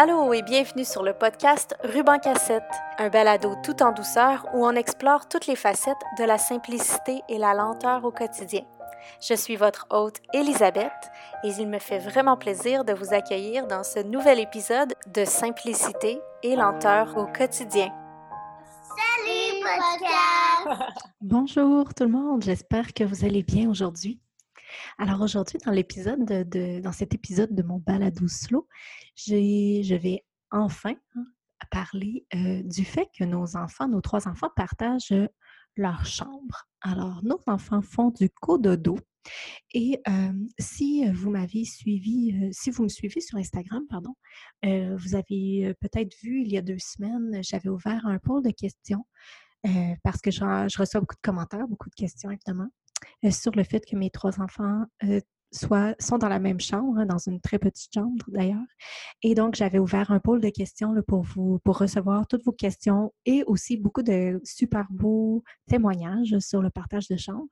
Allô et bienvenue sur le podcast Ruban Cassette, un balado tout en douceur où on explore toutes les facettes de la simplicité et la lenteur au quotidien. Je suis votre hôte Elisabeth et il me fait vraiment plaisir de vous accueillir dans ce nouvel épisode de Simplicité et lenteur au quotidien. Salut podcast! Bonjour tout le monde, j'espère que vous allez bien aujourd'hui. Alors aujourd'hui, dans l'épisode de, cet épisode de mon balado slow, je vais enfin hein, parler euh, du fait que nos enfants, nos trois enfants, partagent leur chambre. Alors, nos enfants font du cododo. Et euh, si vous m'avez suivi, euh, si vous me suivez sur Instagram, pardon, vous avez peut-être vu il y a deux semaines, j'avais ouvert un pôle de questions parce que je reçois beaucoup de commentaires, beaucoup de questions évidemment. Euh, sur le fait que mes trois enfants euh, sont dans la même chambre, hein, dans une très petite chambre d'ailleurs. Et donc, j'avais ouvert un pôle de questions pour vous, pour recevoir toutes vos questions et aussi beaucoup de super beaux témoignages sur le partage de chambre.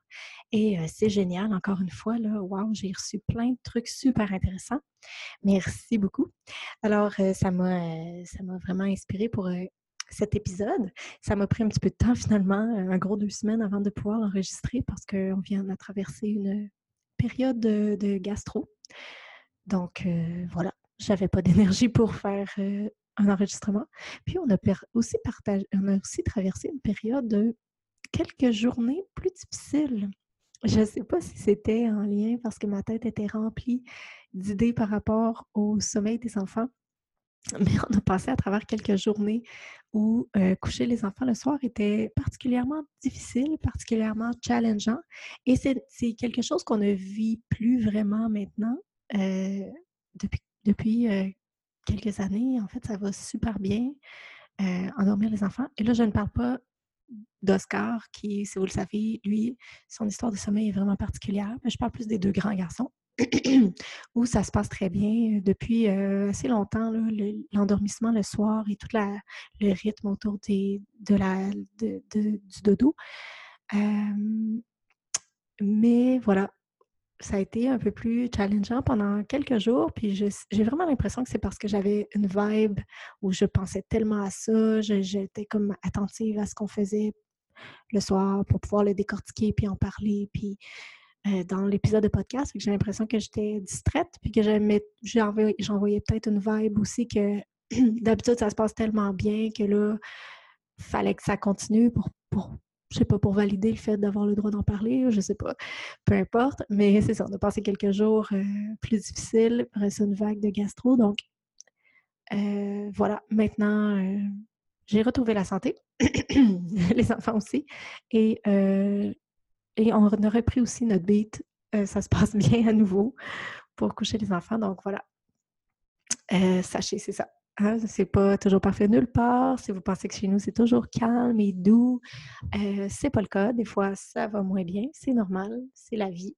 Et euh, c'est génial, encore une fois, là, wow, j'ai reçu plein de trucs super intéressants. Merci beaucoup. Alors, ça m'a, vraiment inspiré pour cet épisode. Ça m'a pris un petit peu de temps finalement, euh, un gros deux semaines avant de pouvoir l'enregistrer parce qu'on vient de traverser une période de, gastro. Donc euh, voilà, j'avais pas d'énergie pour faire euh, un enregistrement. Puis on a aussi partagé, on a aussi traversé une période de quelques journées plus difficiles. Je ne sais pas si c'était en lien parce que ma tête était remplie d'idées par rapport au sommeil des enfants. Mais on a passé à travers quelques journées où euh, coucher les enfants le soir était particulièrement difficile, particulièrement challengeant. Et c'est quelque chose qu'on ne vit plus vraiment maintenant euh, depuis, depuis euh, quelques années. En fait, ça va super bien endormir les enfants. Et là, je ne parle pas d'Oscar, qui, si vous le savez, lui, son histoire de sommeil est vraiment particulière. Mais je parle plus des deux grands garçons. Où ça se passe très bien depuis euh, assez longtemps, l'endormissement le, soir et tout le rythme autour des, de la, du dodo. mais voilà, ça a été un peu plus challengeant pendant quelques jours, puis j'ai vraiment l'impression que c'est parce que j'avais une vibe où je pensais tellement à ça, j'étais comme attentive à ce qu'on faisait le soir pour pouvoir le décortiquer puis en parler, puis euh, dans l'épisode de podcast. J'ai l'impression que j'étais distraite, puis que j'envoyais peut-être une vibe aussi que d'habitude, ça se passe tellement bien que là, fallait que ça continue pour, je sais pas, pour valider le fait d'avoir le droit d'en parler, je sais pas, peu importe. Mais c'est ça, on a passé quelques jours euh, plus difficiles, ça, une vague de gastro. Donc, euh, voilà, maintenant, j'ai retrouvé la santé, les enfants aussi, et et on a repris aussi notre beat. Euh, ça se passe bien à nouveau pour coucher les enfants. Donc voilà. Euh, sachez, c'est ça. Hein, c'est pas toujours parfait nulle part. Si vous pensez que chez nous, c'est toujours calme et doux, euh, c'est pas le cas. Des fois, ça va moins bien. C'est normal. C'est la vie.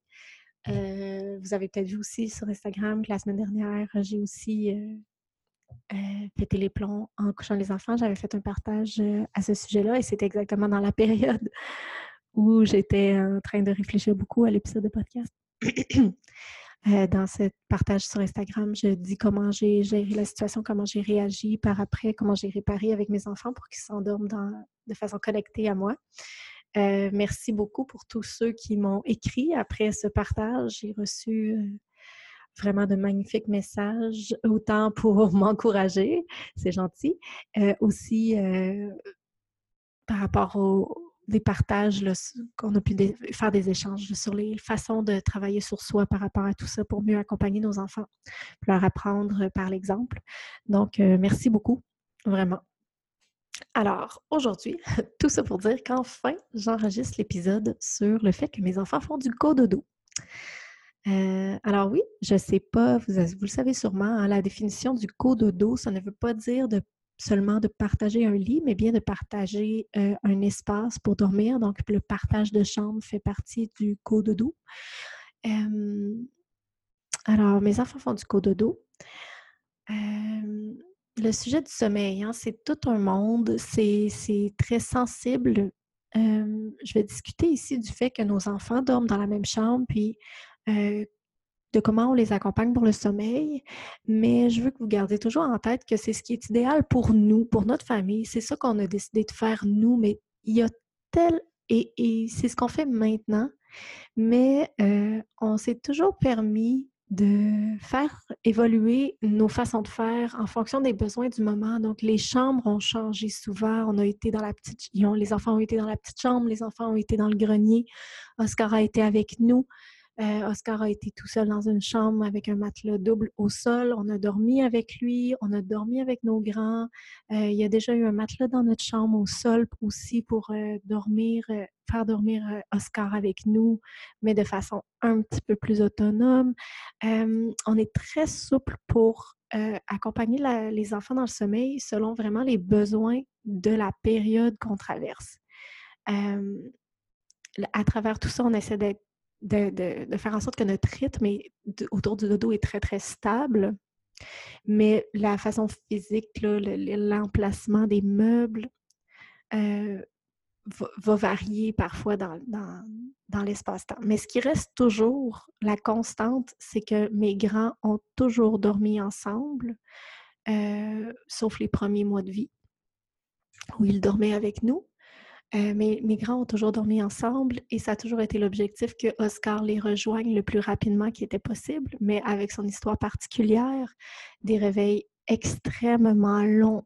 vous avez peut-être vu aussi sur Instagram que la semaine dernière, j'ai aussi pété les plombs en couchant les enfants. J'avais fait un partage à ce sujet-là et c'était exactement dans la période où j'étais en train de réfléchir beaucoup à l'épisode de podcast. Euh, dans ce partage sur Instagram, je dis comment j'ai géré la situation, comment j'ai réagi par après, comment j'ai réparé avec mes enfants pour qu'ils s'endorment de façon connectée à moi. Euh, merci beaucoup pour tous ceux qui m'ont écrit après ce partage. J'ai reçu euh, vraiment de magnifiques messages, autant pour m'encourager, c'est gentil, aussi par rapport au, des partages, qu'on a pu faire des échanges sur les façons de travailler sur soi par rapport à tout ça pour mieux accompagner nos enfants, leur apprendre par l'exemple. Donc, euh, merci beaucoup, vraiment. Alors, aujourd'hui, tout ça pour dire qu'enfin, j'enregistre l'épisode sur le fait que mes enfants font du cododo. Euh, alors oui, je ne sais pas, vous, vous, le savez sûrement, hein, la définition du cododo, ça ne veut pas dire de seulement de partager un lit, mais bien de partager euh, un espace pour dormir. Donc, le partage de chambre fait partie du cododo. Euh, alors, mes enfants font du cododo. Euh, le sujet du sommeil, hein, c'est tout un monde, c'est très sensible. je vais discuter ici du fait que nos enfants dorment dans la même chambre, puis de comment on les accompagne pour le sommeil, mais je veux que vous gardiez toujours en tête que c'est ce qui est idéal pour nous, pour notre famille. C'est ça qu'on a décidé de faire nous, mais il y a tel... Et, c'est ce qu'on fait maintenant, mais euh, on s'est toujours permis de faire évoluer nos façons de faire en fonction des besoins du moment. Donc, les chambres ont changé souvent. On a été dans la petite... les enfants ont été dans la petite chambre, les enfants ont été dans le grenier. Oscar a été avec nous. Euh, Oscar a été tout seul dans une chambre avec un matelas double au sol. On a dormi avec lui, on a dormi avec nos grands. Euh, il y a déjà eu un matelas dans notre chambre au sol aussi pour euh, dormir, faire dormir Oscar avec nous, mais de façon un petit peu plus autonome. on est très souple pour accompagner les enfants dans le sommeil selon vraiment les besoins de la période qu'on traverse. à travers tout ça, on essaie d'être de, faire en sorte que notre rythme autour du dodo est très, très stable. Mais la façon physique, l'emplacement des meubles euh, va, varier parfois dans, dans, l'espace-temps. Mais ce qui reste toujours la constante, c'est que mes grands ont toujours dormi ensemble, euh, sauf les premiers mois de vie, où ils dormaient avec nous. Euh, mes, grands ont toujours dormi ensemble et ça a toujours été l'objectif que Oscar les rejoigne le plus rapidement qui était possible, mais avec son histoire particulière, des réveils extrêmement longs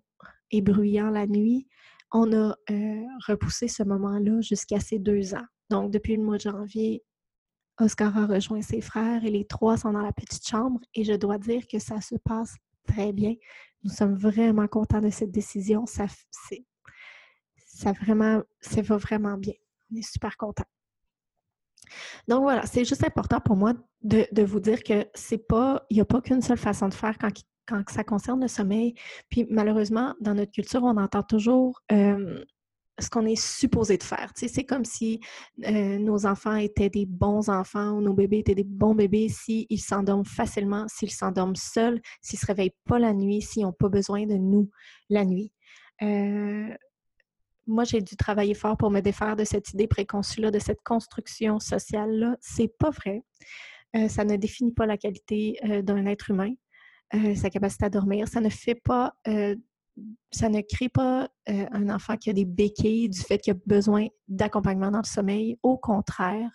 et bruyants la nuit, on a euh, repoussé ce moment-là jusqu'à ses deux ans. Donc, depuis le mois de janvier, Oscar a rejoint ses frères et les trois sont dans la petite chambre et je dois dire que ça se passe très bien. Nous sommes vraiment contents de cette décision. Ça, c'est ça vraiment, ça va vraiment bien. On est super contents. Donc voilà, c'est juste important pour moi de, vous dire que c'est pas, il n'y a pas qu'une seule façon de faire quand, quand ça concerne le sommeil. Puis malheureusement, dans notre culture, on entend toujours euh, ce qu'on est supposé de faire. Tu sais, c'est comme si euh, nos enfants étaient des bons enfants ou nos bébés étaient des bons bébés s'ils s'endorment facilement, s'ils s'endorment seuls, s'ils ne se réveillent pas la nuit, s'ils n'ont pas besoin de nous la nuit. Euh, moi, j'ai dû travailler fort pour me défaire de cette idée préconçue-là, de cette construction sociale-là. C'est pas vrai. Euh, ça ne définit pas la qualité euh, d'un être humain, euh, sa capacité à dormir. Ça ne fait pas, ça ne crée pas un enfant qui a des béquilles du fait qu'il a besoin d'accompagnement dans le sommeil. Au contraire,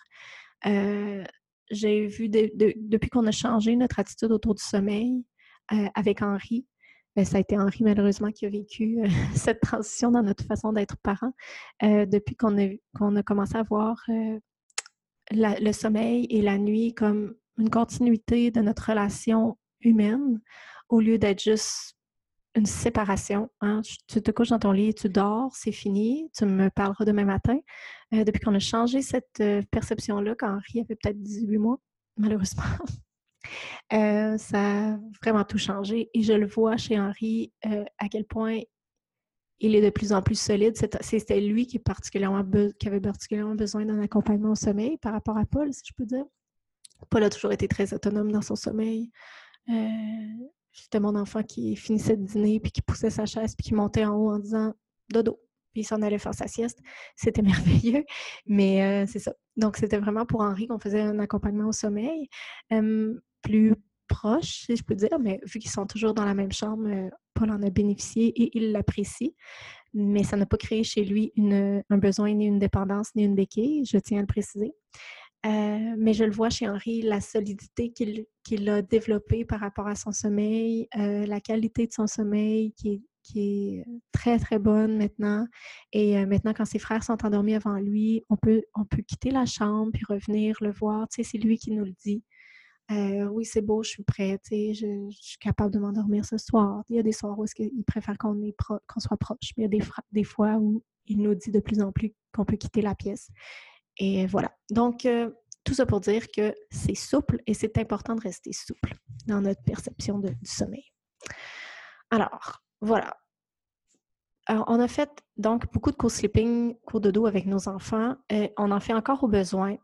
j'ai vu depuis qu'on a changé notre attitude autour du sommeil avec Henri, ça a été Henri, malheureusement, qui a vécu euh, cette transition dans notre façon d'être parent euh, depuis qu'on a, qu'on a commencé à voir euh, le sommeil et la nuit comme une continuité de notre relation humaine au lieu d'être juste une séparation. Hein. Tu te couches dans ton lit, tu dors, c'est fini, tu me parleras demain matin. depuis qu'on a changé cette perception-là, quand Henri avait peut-être 18 mois, malheureusement, Euh, ça a vraiment tout changé et je le vois chez Henri euh, à quel point il est de plus en plus solide. C'était lui qui, avait particulièrement besoin d'un accompagnement au sommeil par rapport à Paul, si je peux dire. Paul a toujours été très autonome dans son sommeil. Euh, C'était mon enfant qui finissait de dîner, puis qui poussait sa chaise, puis qui montait en haut en disant dodo, puis il s'en allait faire sa sieste. C'était merveilleux, mais c'est ça. Donc, c'était vraiment pour Henri qu'on faisait un accompagnement au sommeil plus proche, si je peux dire, mais vu qu'ils sont toujours dans la même chambre, euh, Paul en a bénéficié et il l'apprécie. Mais ça n'a pas créé chez lui un besoin, ni une dépendance, ni une béquille, je tiens à le préciser. Euh, mais je le vois chez Henri, la solidité qu'il a développée par rapport à son sommeil, euh, la qualité de son sommeil qui est, qui est, très, très bonne maintenant. Et maintenant, quand ses frères sont endormis avant lui, on peut, on peut quitter la chambre puis revenir le voir. Tu sais, c'est lui qui nous le dit. Euh, oui, c'est beau, je suis prête, je, je, suis capable de m'endormir ce soir. Il y a des soirs où il préfère qu'on soit proche, mais il y a des, fois où il nous dit de plus en plus qu'on peut quitter la pièce. Et voilà. Donc, euh, tout ça pour dire que c'est souple et c'est important de rester souple dans notre perception du sommeil. Alors, voilà. on a fait donc beaucoup de co-sleeping, cours de dos avec nos enfants. on en fait encore au besoin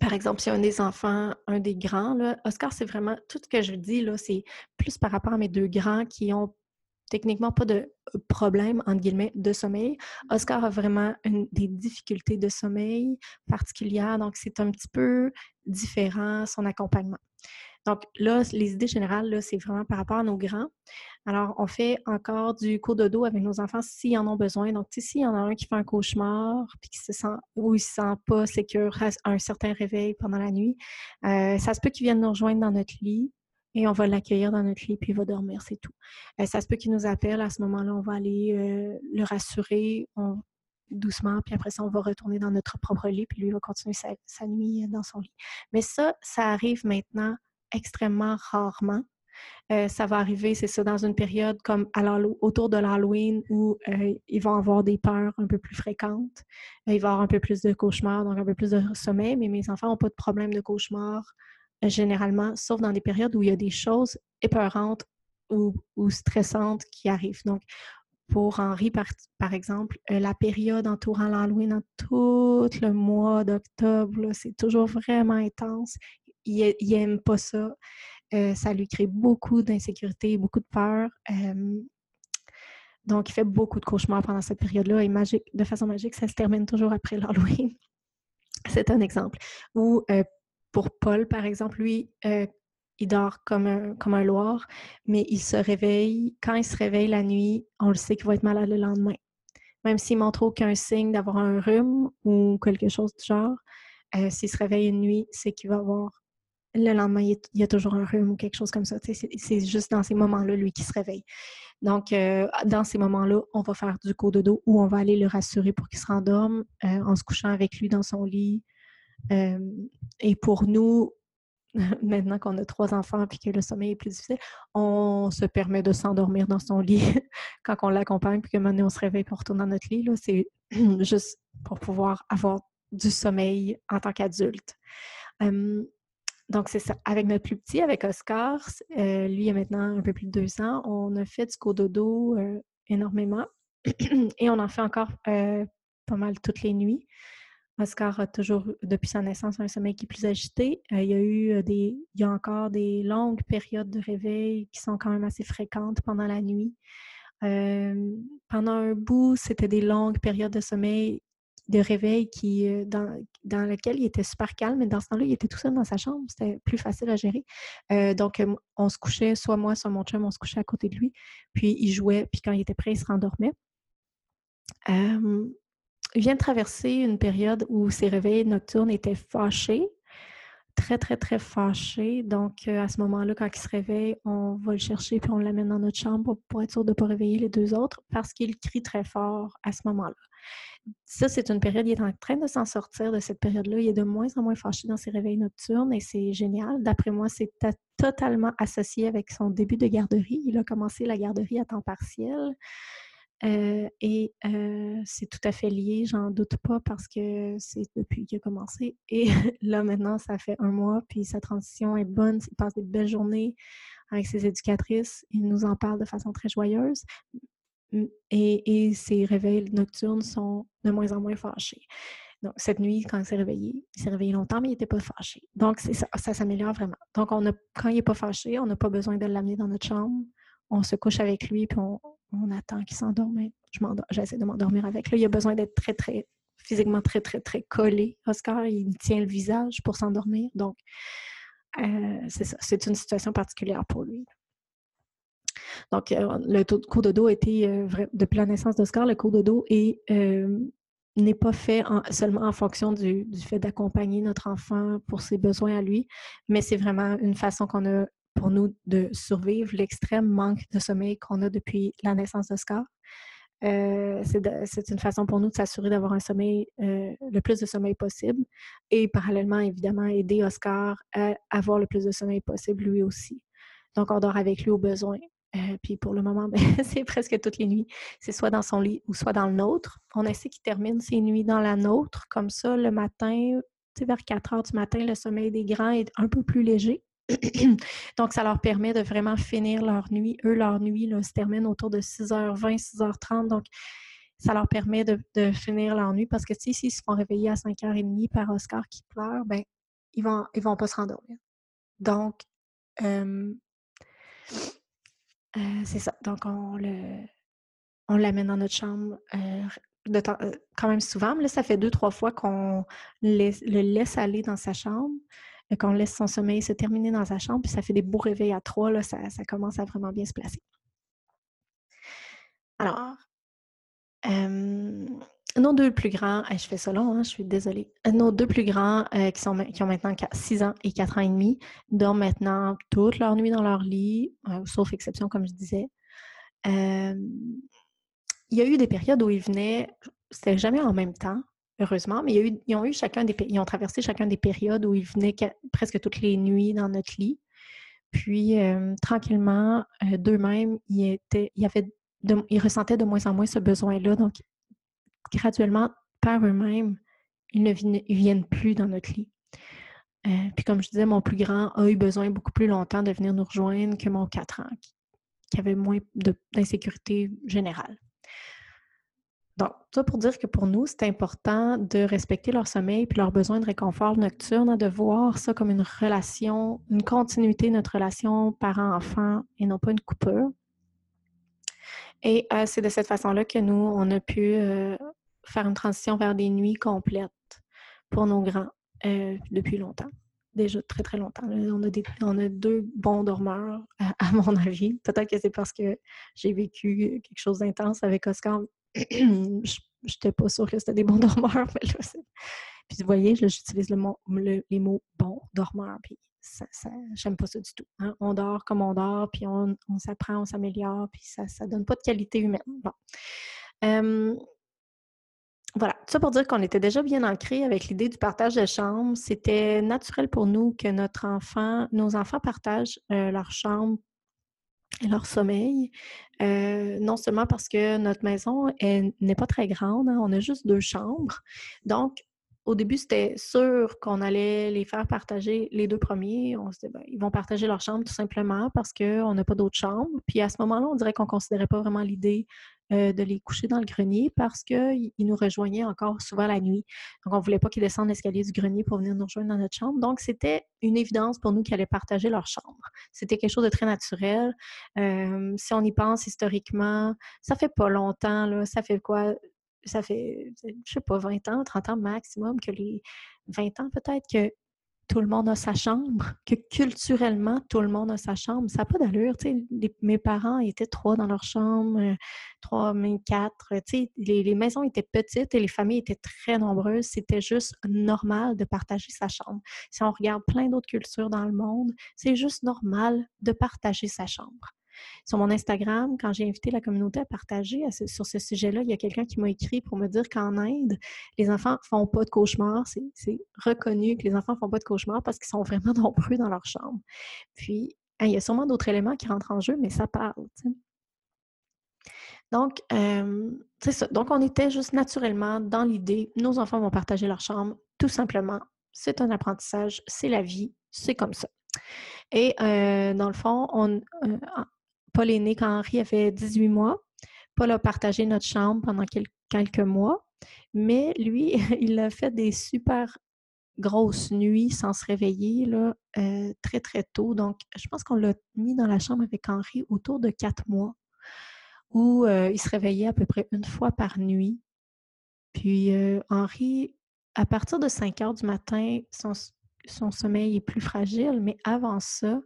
par exemple, si un des enfants, un des grands, là, Oscar, c'est vraiment tout ce que je dis, là, c'est plus par rapport à mes deux grands qui ont techniquement pas de problème, entre guillemets, de sommeil. Oscar a vraiment des difficultés de sommeil particulières, donc c'est un petit peu différent son accompagnement. Donc là, les idées générales, c'est vraiment par rapport à nos grands. Alors, on fait encore du cours de dos avec nos enfants s'ils en ont besoin. Donc, s'il y en a un qui fait un cauchemar, puis qui se sent ou il se sent pas sécure à un certain réveil pendant la nuit, euh, ça se peut qu'il vienne nous rejoindre dans notre lit et on va l'accueillir dans notre lit, puis il va dormir, c'est tout. Euh, ça se peut qu'il nous appelle, à ce moment-là, on va aller euh, le rassurer doucement, puis après ça, on va retourner dans notre propre lit, puis lui va continuer sa, nuit dans son lit. Mais ça, ça arrive maintenant extrêmement rarement. Euh, ça va arriver, c'est ça, dans une période comme autour de l'Halloween où ils vont avoir des peurs un peu plus fréquentes. il va y avoir un peu plus de cauchemars, donc un peu plus de sommeil, mais mes enfants n'ont pas de problème de cauchemars généralement, sauf dans des périodes où il y a des choses épeurantes ou, stressantes qui arrivent. Donc, pour Henri, par, exemple, euh, la période entourant l'Halloween, dans tout le mois d'octobre, c'est toujours vraiment intense. Il n'aime pas ça. Euh, ça lui crée beaucoup d'insécurité, beaucoup de peur. donc, il fait beaucoup de cauchemars pendant cette période-là et magique, de façon magique, ça se termine toujours après l'Halloween. C'est un exemple. Ou euh, pour Paul, par exemple, lui, euh, il dort comme un, comme un loir, mais il se réveille. Quand il se réveille la nuit, on le sait qu'il va être malade le lendemain. Même s'il montre aucun signe d'avoir un rhume ou quelque chose du genre, s'il se réveille une nuit, c'est qu'il va avoir le lendemain, il y a toujours un rhume ou quelque chose comme ça. C'est juste dans ces moments-là, lui, qui se réveille. Donc, euh, dans ces moments-là, on va faire du dos ou on va aller le rassurer pour qu'il se rendorme en se couchant avec lui dans son lit, et pour nous, maintenant qu'on a trois enfants et que le sommeil est plus difficile, on se permet de s'endormir dans son lit quand on l'accompagne, puis que maintenant on se réveille pour retourner dans notre lit. C'est juste pour pouvoir avoir du sommeil en tant qu'adulte. Donc, c'est ça. Avec notre plus petit, avec Oscar, euh, lui, il a maintenant un peu plus de deux ans, on a fait du cododo euh, énormément et on en fait encore euh, pas mal toutes les nuits. Oscar a toujours, depuis sa naissance, un sommeil qui est plus agité. Euh, il y a eu des, il y a encore des longues périodes de réveil qui sont quand même assez fréquentes pendant la nuit. Pendant un bout, c'était des longues périodes de sommeil, de réveil qui, dans, dans lequel il était super calme, mais dans ce temps-là, il était tout seul dans sa chambre. C'était plus facile à gérer. donc, on se couchait, soit moi, soit mon chum, on se couchait à côté de lui. Puis, il jouait, puis quand il était prêt, il se rendormait il vient de traverser une période où ses réveils nocturnes étaient fâchés, très, très, très fâchés. Donc, euh, à ce moment-là, quand il se réveille, on va le chercher puis on l'amène dans notre chambre pour être sûr de ne pas réveiller les deux autres parce qu'il crie très fort à ce moment-là. Ça, c'est une période, il est en train de s'en sortir de cette période-là. Il est de moins en moins fâché dans ses réveils nocturnes et c'est génial. D'après moi, c'est totalement associé avec son début de garderie. Il a commencé la garderie à temps partiel. Euh, et c'est tout à fait lié, j'en doute pas, parce que c'est depuis qu'il a commencé. Et là, maintenant, ça fait un mois, puis sa transition est bonne. Il passe des belles journées avec ses éducatrices. Il nous en parle de façon très joyeuse. Et, ses réveils nocturnes sont de moins en moins fâchés. Donc, cette nuit, quand il s'est réveillé, il s'est réveillé longtemps, mais il n'était pas fâché. Donc, ça, s'améliore vraiment. Donc, quand il n'est pas fâché, on n'a pas besoin de l'amener dans notre chambre. On se couche avec lui, puis on, on attend qu'il s'endorme. J'essaie de m'endormir avec. Là, il a besoin d'être très, très, physiquement très, très, très collé. Oscar, il tient le visage pour s'endormir. Donc, euh, c'est ça. C'est une situation particulière pour lui. Donc, euh, le cours de dos a été, euh, depuis la naissance d'Oscar, le cours de dos n'est pas fait seulement en fonction du, fait d'accompagner notre enfant pour ses besoins à lui, mais c'est vraiment une façon qu'on a pour nous de survivre l'extrême manque de sommeil qu'on a depuis la naissance d'Oscar. Euh, c'est une façon pour nous de s'assurer d'avoir un sommeil, euh, le plus de sommeil possible et parallèlement, évidemment, aider Oscar à avoir le plus de sommeil possible lui aussi. Donc, on dort avec lui au besoin. Euh, puis pour le moment, ben, c'est presque toutes les nuits. C'est soit dans son lit ou soit dans le nôtre. On essaie qu'il termine ses nuits dans la nôtre. Comme ça, le matin, vers 4 heures du matin, le sommeil des grands est un peu plus léger. Donc, ça leur permet de vraiment finir leur nuit. Eux, leur nuit se termine autour de 6h20, 6h30. Donc, ça leur permet de, finir leur nuit parce que si s'ils se font réveiller à 5h30 par Oscar qui pleure, ben ils vont, ils vont pas se rendormir. Donc, euh, c'est ça. Donc, on le on l'amène dans notre chambre euh, euh, quand même souvent. Mais là, ça fait deux, trois fois qu'on le laisse aller dans sa chambre. quand on laisse son sommeil se terminer dans sa chambre, puis ça fait des beaux réveils à trois, là, ça, ça commence à vraiment bien se placer. Alors, nos deux plus grands, je fais ça long, hein, je suis désolée. Nos deux plus grands qui, sont, qui ont maintenant 6 ans et 4 ans et demi dorment maintenant toute leur nuit dans leur lit, sauf exception, comme je disais. il y a eu des périodes où ils venaient, c'était jamais en même temps, heureusement, mais il ils ont eu chacun des ils ont traversé chacun des périodes où ils venaient presque toutes les nuits dans notre lit. Puis tranquillement, d'eux-mêmes, ils, ils, ils ressentaient de moins en moins ce besoin-là. Donc, graduellement, par eux-mêmes, ils ne viennent plus dans notre lit. Euh, puis comme je disais, mon plus grand a eu besoin beaucoup plus longtemps de venir nous rejoindre que mon 4 ans, qui, avait moins d'insécurité générale. Donc, ça pour dire que pour nous, c'est important de respecter leur sommeil puis leur besoin de réconfort nocturne, de voir ça comme une relation, une continuité de notre relation parent-enfant et non pas une coupure. Et euh, c'est de cette façon-là que nous, on a pu euh, faire une transition vers des nuits complètes pour nos grands euh, depuis longtemps. Déjà très, très longtemps. On a, on a deux bons dormeurs, à, mon avis. Peut-être que c'est parce que j'ai vécu quelque chose d'intense avec Oscar. Je n'étais pas sûre que c'était des bons dormeurs, mais là, puis vous voyez, j'utilise le, les mots bon dormeur, puis j'aime pas ça du tout. Hein. On dort comme on dort, puis on, s'apprend, on s'améliore, puis ça ne donne pas de qualité humaine. Bon. voilà, tout ça pour dire qu'on était déjà bien ancré avec l'idée du partage de chambre. C'était naturel pour nous que notre enfant, nos enfants partagent euh, leur chambre et leur sommeil. Euh, non seulement parce que notre maison n'est pas très grande, hein, on a juste deux chambres. Donc, au début, c'était sûr qu'on allait les faire partager les deux premiers. On se disait, ben, ils vont partager leur chambre tout simplement parce qu'on n'a pas d'autres chambres. Puis à ce moment-là, on dirait qu'on ne considérait pas vraiment l'idée euh, de les coucher dans le grenier parce qu'ils nous rejoignaient encore souvent la nuit. Donc, on ne voulait pas qu'ils descendent l'escalier du grenier pour venir nous rejoindre dans notre chambre. Donc, c'était une évidence pour nous qu'ils allaient partager leur chambre. C'était quelque chose de très naturel. Euh, si on y pense historiquement, ça fait pas longtemps, ça fait quoi? Ça fait, je sais pas, 20 ans, 30 ans maximum, que les 20 ans peut-être que tout le monde a sa chambre, que culturellement, tout le monde a sa chambre. Ça n'a pas d'allure. mes parents étaient trois dans leur chambre, euh, trois, même quatre. Les, les, maisons étaient petites et les familles étaient très nombreuses. C'était juste normal de partager sa chambre. Si on regarde plein d'autres cultures dans le monde, c'est juste normal de partager sa chambre. Sur mon Instagram, quand j'ai invité la communauté à partager sur ce sujet-là, il y a quelqu'un qui m'a écrit pour me dire qu'en Inde, les enfants ne font pas de cauchemars. C'est reconnu que les enfants ne font pas de cauchemars parce qu'ils sont vraiment nombreux dans leur chambre. Puis, hein, il y a sûrement d'autres éléments qui rentrent en jeu, mais ça parle. Donc, c'est ça. Donc, on était juste naturellement dans l'idée, nos enfants vont partager leur chambre, tout simplement. C'est un apprentissage, c'est la vie, c'est comme ça. Et dans le fond, on, euh, Paul est né quand Henri avait 18 mois. Paul a partagé notre chambre pendant quelques mois, mais lui, il a fait des super grosses nuits sans se réveiller euh, très, très tôt. Donc, je pense qu'on l'a mis dans la chambre avec Henri autour de quatre mois, où euh, il se réveillait à peu près une fois par nuit. Puis, euh, Henri, à partir de 5 heures du matin, son sommeil est plus fragile, mais avant ça,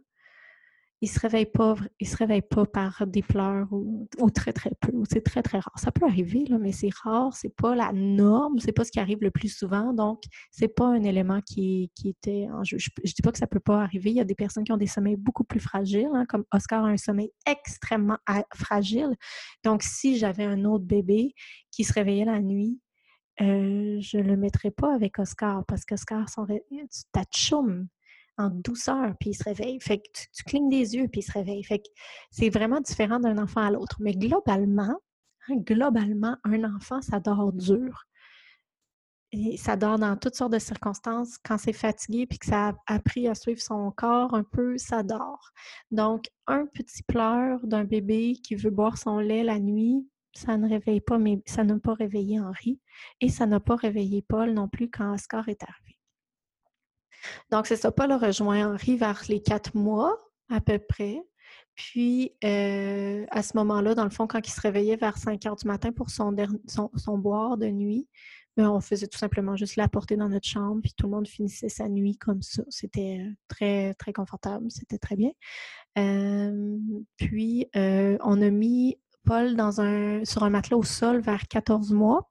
il se réveille pas, il se réveille pas par des pleurs ou, très très peu, c'est très très rare. Ça peut arriver là, mais c'est rare, c'est pas la norme, c'est pas ce qui arrive le plus souvent, donc c'est pas un élément qui, était en jeu. Je, dis pas que ça peut pas arriver. Il y a des personnes qui ont des sommeils beaucoup plus fragiles, hein, comme Oscar a un sommeil extrêmement fragile. Donc si j'avais un autre bébé qui se réveillait la nuit, euh, je ne le mettrais pas avec Oscar parce qu'Oscar, son tchoum douceur, puis il se réveille. Fait que tu, clignes des yeux, puis il se réveille. Fait que c'est vraiment différent d'un enfant à l'autre. Mais globalement, hein, globalement, un enfant, ça dort dur. Et ça dort dans toutes sortes de circonstances. Quand c'est fatigué puis que ça a appris à suivre son corps un peu, ça dort. Donc, un petit pleur d'un bébé qui veut boire son lait la nuit, ça ne réveille pas, mais ça n'a pas réveillé Henri. Et ça n'a pas réveillé Paul non plus quand Oscar est arrivé. Donc, c'est ça, Paul a rejoint Henri vers les quatre mois à peu près. Puis, euh, à ce moment-là, dans le fond, quand il se réveillait vers 5 heures du matin pour son, son, boire de nuit, ben, on faisait tout simplement juste l'apporter dans notre chambre, puis tout le monde finissait sa nuit comme ça. C'était très, très confortable, c'était très bien. puis, on a mis Paul sur un matelas au sol vers 14 mois.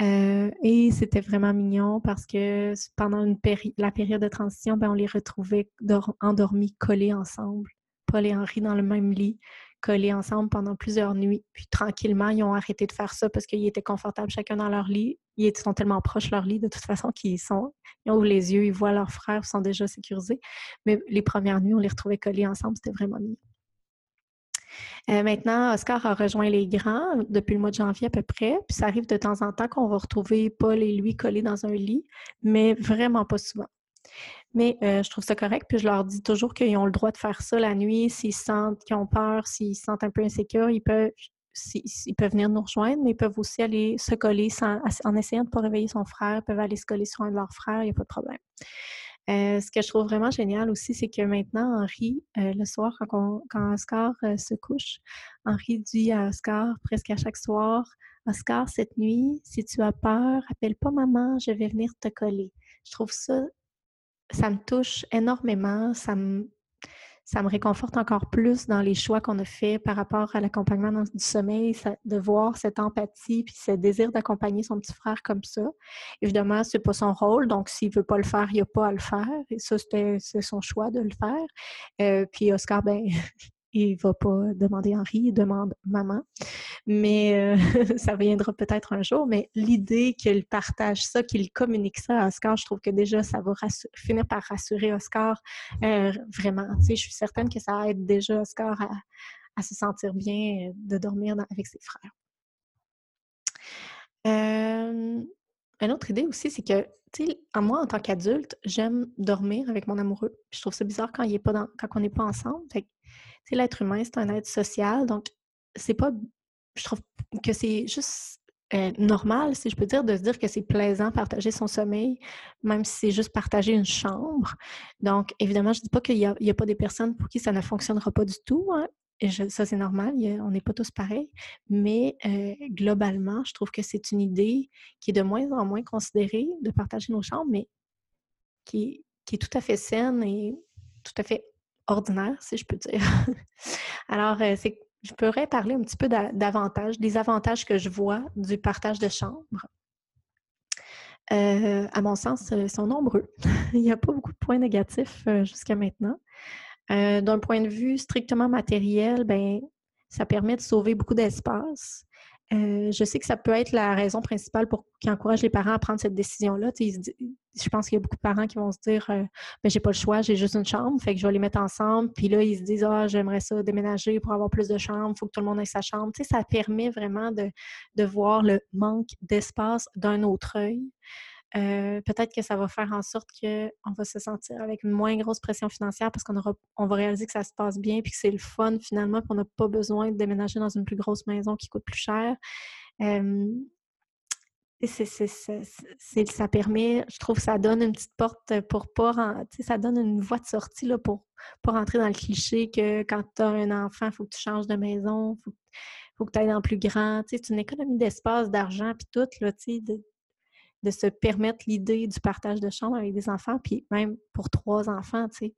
Et c'était vraiment mignon parce que pendant la période de transition, ben, on les retrouvait endormis, collés ensemble. Paul et Henri dans le même lit, collés ensemble pendant plusieurs nuits. Puis tranquillement, ils ont arrêté de faire ça parce qu'ils étaient confortables chacun dans leur lit. Ils sont tellement proches de leur lit de toute façon qu'ils sont, ils ouvrent les yeux, ils voient leurs frères, ils sont déjà sécurisés. Mais les premières nuits, on les retrouvait collés ensemble, c'était vraiment mignon. Euh, maintenant, Oscar a rejoint les grands depuis le mois de janvier à peu près. Puis ça arrive de temps en temps qu'on va retrouver Paul et lui collés dans un lit, mais vraiment pas souvent. Mais euh, je trouve ça correct, puis je leur dis toujours qu'ils ont le droit de faire ça la nuit, s'ils sentent qu'ils ont peur, s'ils se sentent un peu insécures, ils peuvent, ils peuvent venir nous rejoindre, mais ils peuvent aussi aller se coller en essayant de ne pas réveiller son frère, ils peuvent aller se coller sur un de leurs frères, il n'y a pas de problème. Euh, ce que je trouve vraiment génial aussi, c'est que maintenant, Henri, euh, le soir, quand, Oscar se couche, Henri dit à Oscar presque à chaque soir, Oscar, cette nuit, si tu as peur, appelle pas maman, je vais venir te coller. Je trouve ça ça me touche énormément. Ça me, ça me réconforte encore plus dans les choix qu'on a faits par rapport à l'accompagnement du sommeil, de voir cette empathie puis ce désir d'accompagner son petit frère comme ça. Évidemment, c'est pas son rôle, donc s'il veut pas le faire, il a pas à le faire. Et ça, c'est son choix de le faire. Euh, puis Oscar, ben, il va pas demander Henri, il demande maman. Mais euh, ça viendra peut-être un jour. Mais l'idée qu'il partage ça, qu'il communique ça à Oscar, je trouve que déjà, ça va finir par rassurer Oscar euh, vraiment. Tu sais, je suis certaine que ça aide déjà Oscar à, se sentir bien euh, de dormir avec ses frères. Une autre idée aussi, c'est que, tu sais, moi, en tant qu'adulte, j'aime dormir avec mon amoureux. je trouve ça bizarre quand, il est pas dans, quand on n'est pas ensemble. Fait l'être humain, c'est un être social, donc c'est pas. Je trouve que c'est juste euh, normal, si je peux dire, de se dire que c'est plaisant partager son sommeil, même si c'est juste partager une chambre. Donc, évidemment, je ne dis pas qu'il n'y a, pas des personnes pour qui ça ne fonctionnera pas du tout. Hein, ça, c'est normal, on n'est pas tous pareils. Mais euh, globalement, je trouve que c'est une idée qui est de moins en moins considérée de partager nos chambres, mais qui, est tout à fait saine et tout à fait ordinaire, si je peux dire. Alors, euh, je pourrais parler un petit peu d'avantages, des avantages que je vois du partage de chambre. Euh, à mon sens, ils sont nombreux. Il n'y a pas beaucoup de points négatifs jusqu'à maintenant. D'un point de vue strictement matériel, ben, ça permet de sauver beaucoup d'espace. Euh, je sais que ça peut être la raison principale qui encourage les parents à prendre cette décision-là. Je pense qu'il y a beaucoup de parents qui vont se dire euh, ben, j'ai pas le choix, j'ai juste une chambre, fait que je vais les mettre ensemble. Puis là, ils se disent Ah, j'aimerais ça déménager pour avoir plus de chambres, il faut que tout le monde ait sa chambre. ça permet vraiment de, de voir le manque d'espace d'un autre œil. Euh, peut-être que ça va faire en sorte qu'on va se sentir avec une moins grosse pression financière parce qu'on on va réaliser que ça se passe bien puis que c'est le fun finalement, qu'on n'a pas besoin de déménager dans une plus grosse maison qui coûte plus cher. ça permet, je trouve, ça donne une petite porte pour pas, ça donne une voie de sortie là, pour pas rentrer dans le cliché que quand tu as un enfant, il faut que tu changes de maison, il faut, que tu ailles dans plus grand. C'est une économie d'espace, d'argent, puis tout, là, de, de se permettre l'idée du partage de chambre avec des enfants, puis même pour trois enfants, tu sais.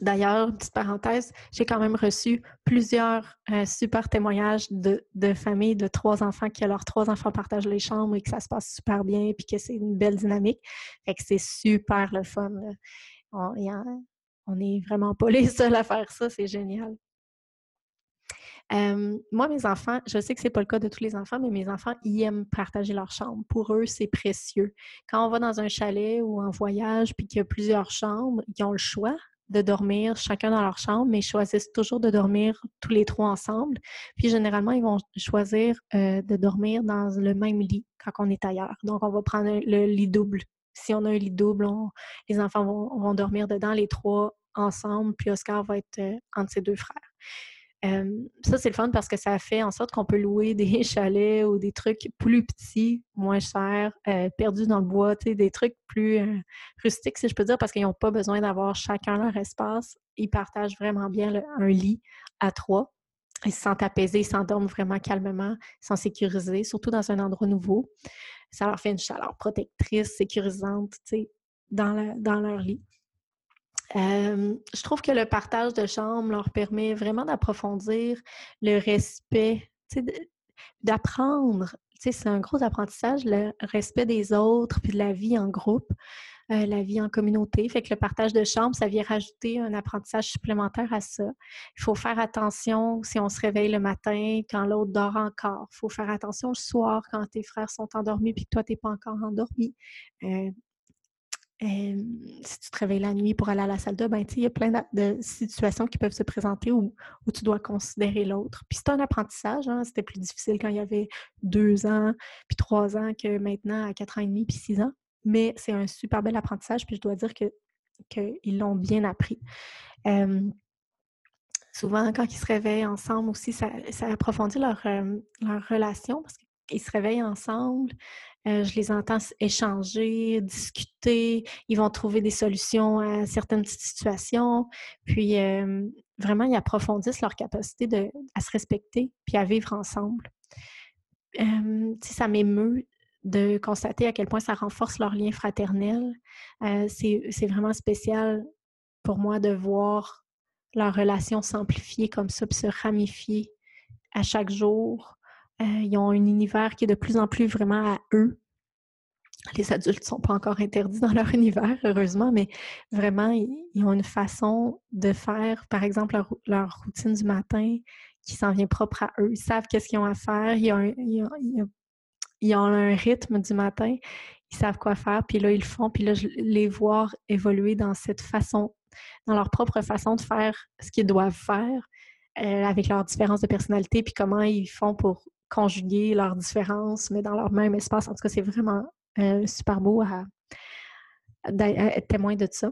D'ailleurs, petite parenthèse, j'ai quand même reçu plusieurs euh, super témoignages de, familles de trois enfants que leurs trois enfants partagent les chambres et que ça se passe super bien puis que c'est une belle dynamique. Fait que c'est super le fun. On, on est vraiment pas les seuls à faire ça, c'est génial moi, mes enfants, je sais que c'est pas le cas de tous les enfants, mais mes enfants, ils aiment partager leur chambre. Pour eux, c'est précieux. Quand on va dans un chalet ou en voyage, puis qu'il y a plusieurs chambres, ils ont le choix de dormir chacun dans leur chambre, mais ils choisissent toujours de dormir tous les trois ensemble. Puis généralement, ils vont choisir de dormir dans le même lit quand on est ailleurs. Donc, on va prendre le lit double. Si on a un lit double, les enfants vont, vont, dormir dedans les trois ensemble, puis Oscar va être entre ses deux frères. Ça, c'est le fun parce que ça fait en sorte qu'on peut louer des chalets ou des trucs plus petits, moins chers, euh, perdus dans le bois, des trucs plus euh, rustiques, si je peux dire, parce qu'ils n'ont pas besoin d'avoir chacun leur espace. Ils partagent vraiment bien un lit à trois. Ils se sentent apaisés, ils s'endorment vraiment calmement, ils sont sécurisés, surtout dans un endroit nouveau. Ça leur fait une chaleur protectrice, sécurisante, dans leur lit je trouve que le partage de chambre leur permet vraiment d'approfondir le respect, d'apprendre. C'est un gros apprentissage, le respect des autres, puis de la vie en groupe, la vie en communauté. Fait que le partage de chambre, ça vient rajouter un apprentissage supplémentaire à ça. Il faut faire attention si on se réveille le matin quand l'autre dort encore. Il faut faire attention le soir quand tes frères sont endormis puis que toi, tu n'es pas encore endormi. Si tu te réveilles la nuit pour aller à la salle de bain, il y a plein de, situations qui peuvent se présenter où, tu dois considérer l'autre. Puis c'est un apprentissage, hein, c'était plus difficile quand il y avait deux ans, puis trois ans que maintenant à quatre ans et demi, puis six ans. Mais c'est un super bel apprentissage, puis je dois dire que qu'ils l'ont bien appris. souvent, quand ils se réveillent ensemble aussi, ça, approfondit leur, leur relation parce qu'ils se réveillent ensemble, je les entends échanger, discuter. Ils vont trouver des solutions à certaines petites situations. Puis, vraiment, ils approfondissent leur capacité à se respecter puis à vivre ensemble. Ça m'émeut de constater à quel point ça renforce leur lien fraternel. C'est vraiment spécial pour moi de voir leur relation s'amplifier comme ça, puis se ramifier à chaque jour. Euh, ils ont un univers qui est de plus en plus vraiment à eux. Les adultes ne sont pas encore interdits dans leur univers, heureusement, mais vraiment, ils, ont une façon de faire, par exemple, leur, routine du matin qui s'en vient propre à eux. Ils savent qu'est-ce qu'ils ont à faire. Ils ont, un rythme du matin. Ils savent quoi faire. Puis là, ils le font. Puis là, je les voir évoluer dans cette façon, dans leur propre façon de faire ce qu'ils doivent faire, euh, avec leurs différences de personnalité, puis comment ils font pour conjuguer leurs différences, mais dans leur même espace. En tout cas, c'est vraiment euh, super beau à, être témoin de ça.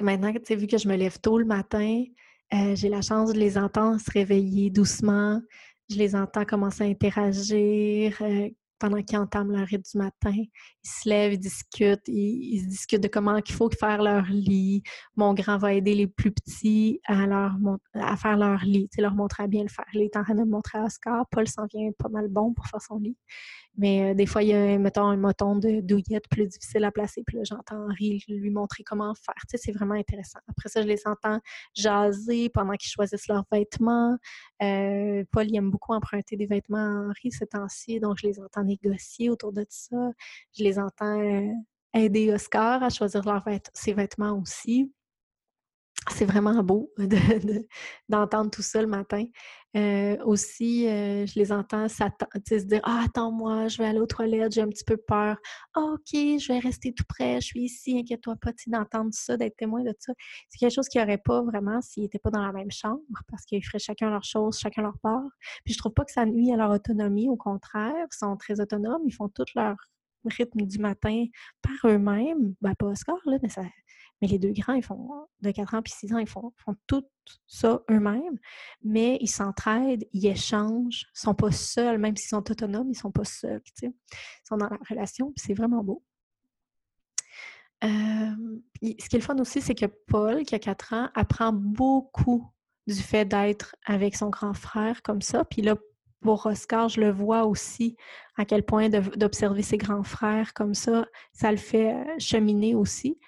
Maintenant, vu que je me lève tôt le matin, euh, j'ai la chance de les entendre se réveiller doucement. Je les entends commencer à interagir, euh, pendant qu'ils entament leur du matin. Ils se lèvent, ils discutent, ils, discutent de comment il faut faire leur lit. Mon grand va aider les plus petits à faire leur lit, leur montrer à bien le faire. Il est en train de le montrer à Oscar. Paul s'en vient pas mal bon pour faire son lit. Mais euh, des fois, il y a, mettons, un moton de douillette plus difficile à placer. Puis là, j'entends Henri lui montrer comment faire. Tu sais, c'est vraiment intéressant. Après ça, je les entends jaser pendant qu'ils choisissent leurs vêtements. Euh, Paul, il aime beaucoup emprunter des vêtements à Henri ces temps-ci. Donc, je les entends négocier autour de ça. Je les entends euh, aider Oscar à choisir ses vêtements aussi c'est vraiment beau d'entendre tout ça le matin. Euh, aussi, euh, je les entends se dire Ah, attends-moi, je vais aller aux toilettes, j'ai un petit peu peur. Ah, OK, je vais rester tout près, je suis ici, inquiète-toi pas d'entendre ça, d'être témoin de ça. C'est quelque chose qu'il n'y aurait pas vraiment s'ils n'étaient pas dans la même chambre parce qu'ils feraient chacun leur chose, chacun leur part. Puis je trouve pas que ça nuit à leur autonomie, au contraire, ils sont très autonomes, ils font tout leur rythme du matin par eux-mêmes. Ben, pas Oscar, là, mais ça, mais les deux grands, ils font de 4 ans puis 6 ans, ils font, font tout ça eux-mêmes, mais ils s'entraident, ils échangent, ils sont pas seuls, même s'ils sont autonomes, ils sont pas seuls. Ils sont dans la relation, puis c'est vraiment beau. ce qui est le fun aussi, c'est que Paul, qui a 4 ans, apprend beaucoup du fait d'être avec son grand frère comme ça. Puis là, pour Oscar, je le vois aussi à quel point d'observer ses grands frères comme ça, ça le fait euh, cheminer aussi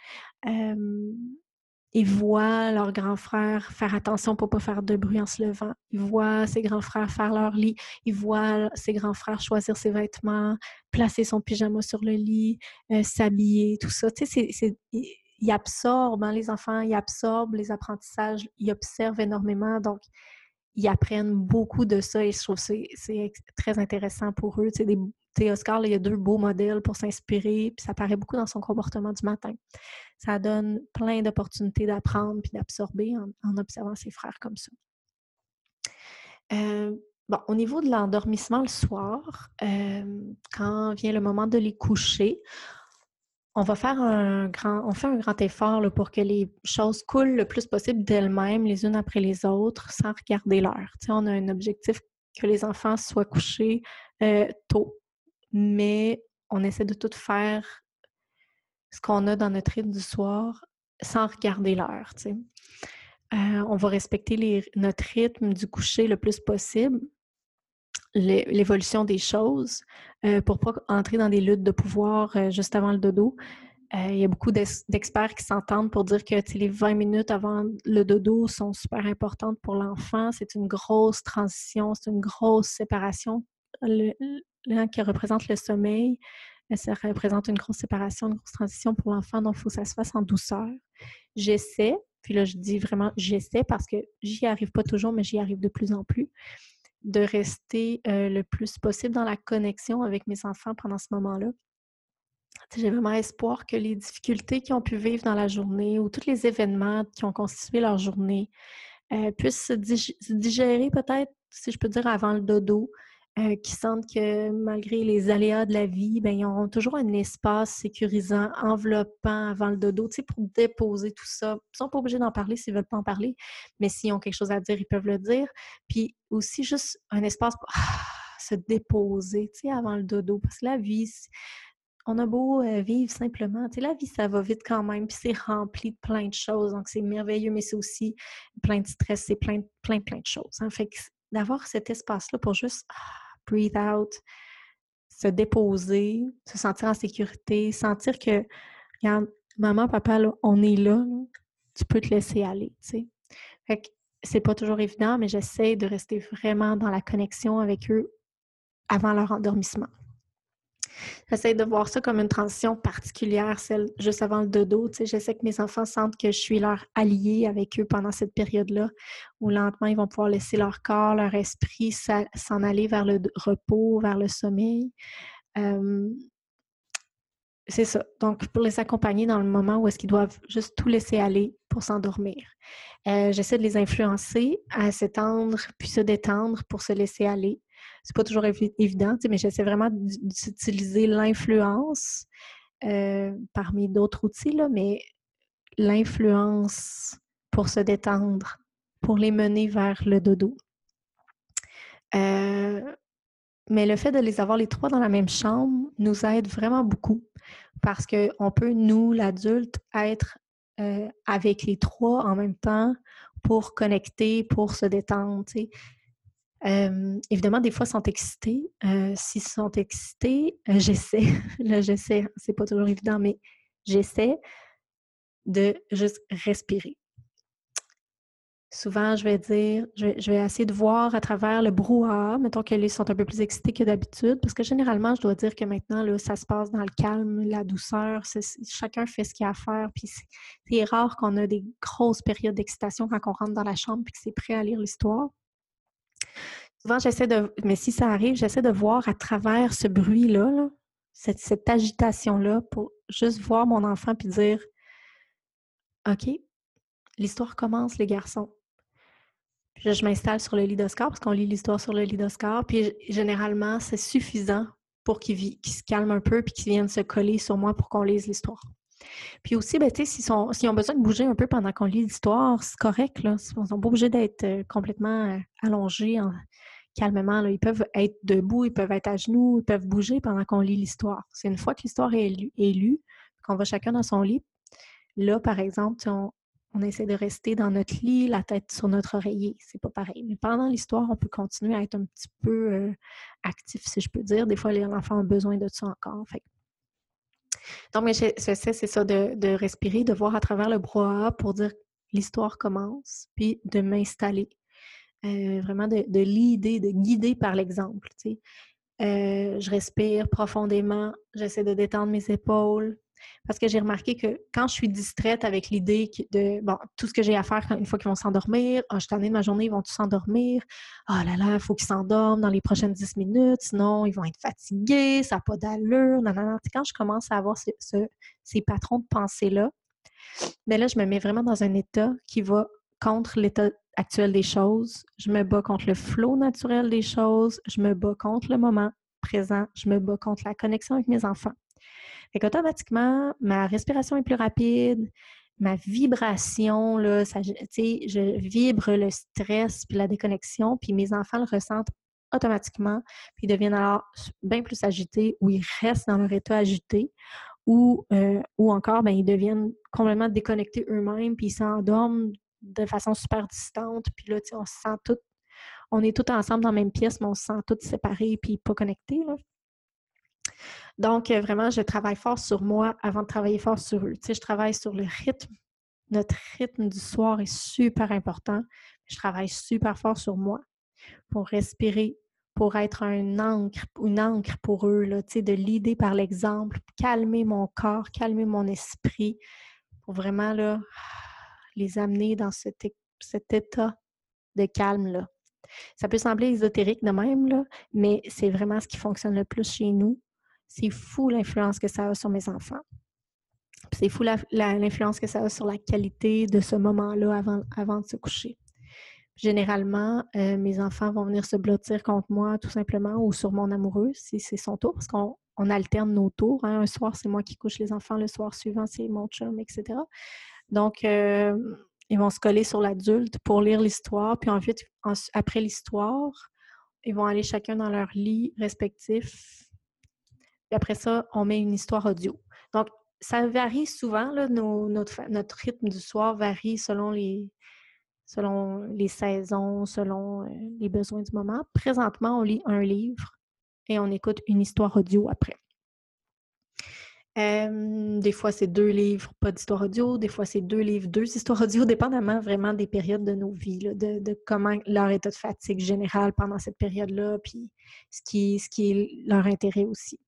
ils voient leurs grands frères faire attention pour pas faire de bruit en se levant. Ils voient ses grands frères faire leur lit. Ils voient ses grands frères choisir ses vêtements, placer son pyjama sur le lit, s'habiller, tout ça. Tu sais, ils absorbent, hein, les enfants, ils absorbent les apprentissages, ils observent énormément. Donc, ils apprennent beaucoup de ça et je trouve que c'est très intéressant pour eux. Tu des, Oscar, il y a deux beaux modèles pour s'inspirer, puis ça paraît beaucoup dans son comportement du matin. Ça donne plein d'opportunités d'apprendre puis d'absorber en, observant ses frères comme ça. Euh, bon, au niveau de l'endormissement le soir, euh, quand vient le moment de les coucher, on va faire un grand, on fait un grand effort pour que les choses coulent le plus possible d'elles-mêmes, les unes après les autres, sans regarder l'heure. on a un objectif que les enfants soient couchés euh, tôt, mais on essaie de tout faire ce qu'on a dans notre rythme du soir sans regarder l'heure. Euh, on va respecter notre rythme du coucher le plus possible, l'évolution des choses, euh, pour pas entrer dans des luttes de pouvoir euh, juste avant le dodo. Il y a beaucoup d'experts qui s'entendent pour dire que les 20 minutes avant le dodo sont super importantes pour l'enfant. C'est une grosse transition, c'est une grosse séparation qui représente le sommeil. Ça représente une grosse séparation, une grosse transition pour l'enfant, donc il faut que ça se fasse en douceur. J'essaie, puis là je dis vraiment j'essaie parce que j'y arrive pas toujours, mais j'y arrive de plus en plus, de rester euh, le plus possible dans la connexion avec mes enfants pendant ce moment-là. J'ai vraiment espoir que les difficultés qu'ils ont pu vivre dans la journée ou tous les événements qui ont constitué leur journée euh, puissent se digérer peut-être, si je peux dire, avant le dodo, euh, qui sentent que malgré les aléas de la vie, ben, ils auront toujours un espace sécurisant, enveloppant avant le dodo, pour déposer tout ça. Ils sont pas obligés d'en parler s'ils veulent pas en parler, mais s'ils ont quelque chose à dire, ils peuvent le dire. Puis aussi juste un espace pour ah, se déposer, avant le dodo. Parce que la vie, on a beau euh, vivre simplement, la vie, ça va vite quand même, puis c'est rempli de plein de choses. Donc, c'est merveilleux, mais c'est aussi plein de stress, c'est plein, plein, plein de choses. Hein. Fait d'avoir cet espace-là pour juste ah, breathe out, se déposer, se sentir en sécurité, sentir que, regarde, maman, papa, on est là, tu peux te laisser aller, tu sais. Fait que c'est pas toujours évident, mais j'essaie de rester vraiment dans la connexion avec eux avant leur endormissement. J'essaie de voir ça comme une transition particulière, celle juste avant le dodo. J'essaie que mes enfants sentent que je suis leur allié avec eux pendant cette période-là, où lentement ils vont pouvoir laisser leur corps, leur esprit s'en aller vers le repos, vers le sommeil. c'est ça. Donc, pour les accompagner dans le moment où est-ce qu'ils doivent juste tout laisser aller pour s'endormir. Euh, j'essaie de les influencer à s'étendre puis se détendre pour se laisser aller c'est pas toujours évident, mais j'essaie vraiment d'utiliser l'influence euh, parmi d'autres outils, là, mais l'influence pour se détendre, pour les mener vers le dodo. Euh, mais le fait de les avoir les trois dans la même chambre nous aide vraiment beaucoup parce qu'on peut, nous, l'adulte, être euh, avec les trois en même temps pour connecter, pour se détendre évidemment, des fois, ils sont excités. S'ils sont excités, j'essaie, là, j'essaie, c'est pas toujours évident, mais j'essaie de juste respirer. Souvent, je vais dire, je vais, essayer de voir à travers le brouhaha, mettons qu'ils sont un peu plus excités que d'habitude, parce que généralement, je dois dire que maintenant, là, ça se passe dans le calme, la douceur, chacun fait ce qu'il a à faire, puis c'est rare qu'on a des grosses périodes d'excitation quand on rentre dans la chambre et que c'est prêt à lire l'histoire. Souvent, j'essaie de, mais si ça arrive, j'essaie de voir à travers ce bruit-là, cette, agitation-là, pour juste voir mon enfant puis dire OK, l'histoire commence, les garçons. Puis je m'installe sur le lit d'Oscar parce qu'on lit l'histoire sur le lit d'Oscar. Puis généralement, c'est suffisant pour qu'il se calme un peu puis qu'il vienne se coller sur moi pour qu'on lise l'histoire. Puis aussi, ben, s'ils ont besoin de bouger un peu pendant qu'on lit l'histoire, c'est correct. Là. Ils sont pas obligés d'être euh, complètement euh, allongés calmement. Ils peuvent être debout, ils peuvent être à genoux, ils peuvent bouger pendant qu'on lit l'histoire. C'est une fois que l'histoire est lue, qu'on va chacun dans son lit. Là, par exemple, on, essaie de rester dans notre lit, la tête sur notre oreiller. C'est pas pareil. Mais pendant l'histoire, on peut continuer à être un petit peu euh, actif, si je peux dire. Des fois, les enfants ont besoin de ça encore. Donc, mais j'essaie, c'est ça, de, respirer, de voir à travers le brouhaha pour dire l'histoire commence, puis de m'installer. Euh, vraiment de, l'idée, de guider par l'exemple. Euh, je respire profondément, j'essaie de détendre mes épaules, parce que j'ai remarqué que quand je suis distraite avec l'idée de bon, tout ce que j'ai à faire une fois qu'ils vont s'endormir, ah, je suis de ma journée, ils vont tous s'endormir. Ah là là, il faut qu'ils s'endorment dans les prochaines 10 minutes, sinon ils vont être fatigués, ça n'a pas d'allure. Non, non, non. Quand je commence à avoir ces patrons de pensée-là, mais ben là, je me mets vraiment dans un état qui va contre l'état actuel des choses. Je me bats contre le flot naturel des choses. Je me bats contre le moment présent. Je me bats contre la connexion avec mes enfants. Fait qu'automatiquement, ma respiration est plus rapide, ma vibration, là, ça, je vibre le stress puis la déconnexion, puis mes enfants le ressentent automatiquement, puis ils deviennent alors bien plus agités ou ils restent dans leur état agité ou, euh, ou encore, ben, ils deviennent complètement déconnectés eux-mêmes, puis ils s'endorment de façon super distante, puis là, on se sent tout, on est tous ensemble dans la même pièce, mais on se sent tous séparés puis pas connectés, là. Donc, euh, vraiment, je travaille fort sur moi avant de travailler fort sur eux. Tu sais, je travaille sur le rythme. Notre rythme du soir est super important. Je travaille super fort sur moi pour respirer, pour être un encre, une encre pour eux, là, tu sais, de l'idée par l'exemple, calmer mon corps, calmer mon esprit, pour vraiment là, les amener dans cet, état de calme. Là. Ça peut sembler ésotérique de même, là, mais c'est vraiment ce qui fonctionne le plus chez nous. C'est fou l'influence que ça a sur mes enfants. C'est fou l'influence que ça a sur la qualité de ce moment-là avant, avant de se coucher. Généralement, euh, mes enfants vont venir se blottir contre moi tout simplement ou sur mon amoureux si c'est son tour, parce qu'on alterne nos tours. Hein. Un soir, c'est moi qui couche les enfants, le soir suivant, c'est mon chum, etc. Donc, euh, ils vont se coller sur l'adulte pour lire l'histoire, puis ensuite, après l'histoire, ils vont aller chacun dans leur lit respectif. Puis après ça, on met une histoire audio. Donc, ça varie souvent, notre, rythme du soir varie selon les, selon les saisons, selon euh, les besoins du moment. Présentement, on lit un livre et on écoute une histoire audio après. Des fois, c'est deux livres, pas d'histoire audio. Des fois, c'est deux livres, deux histoires audio, dépendamment vraiment des périodes de nos vies, de, comment leur état de fatigue général pendant cette période-là, puis ce qui, ce qui est leur intérêt aussi.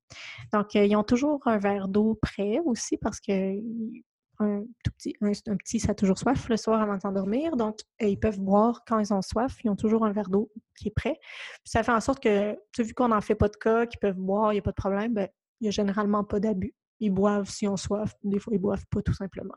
Donc, euh, ils ont toujours un verre d'eau prêt aussi parce que un tout petit, un, petit, ça a toujours soif le soir avant de s'endormir. Donc, ils peuvent boire quand ils ont soif. Ils ont toujours un verre d'eau qui est prêt. ça fait en sorte que, vu qu'on n'en fait pas de cas, qu'ils peuvent boire, il n'y a pas de problème, ben, il n'y a généralement pas d'abus. Ils boivent si ont soif. Des fois, ils boivent pas tout simplement.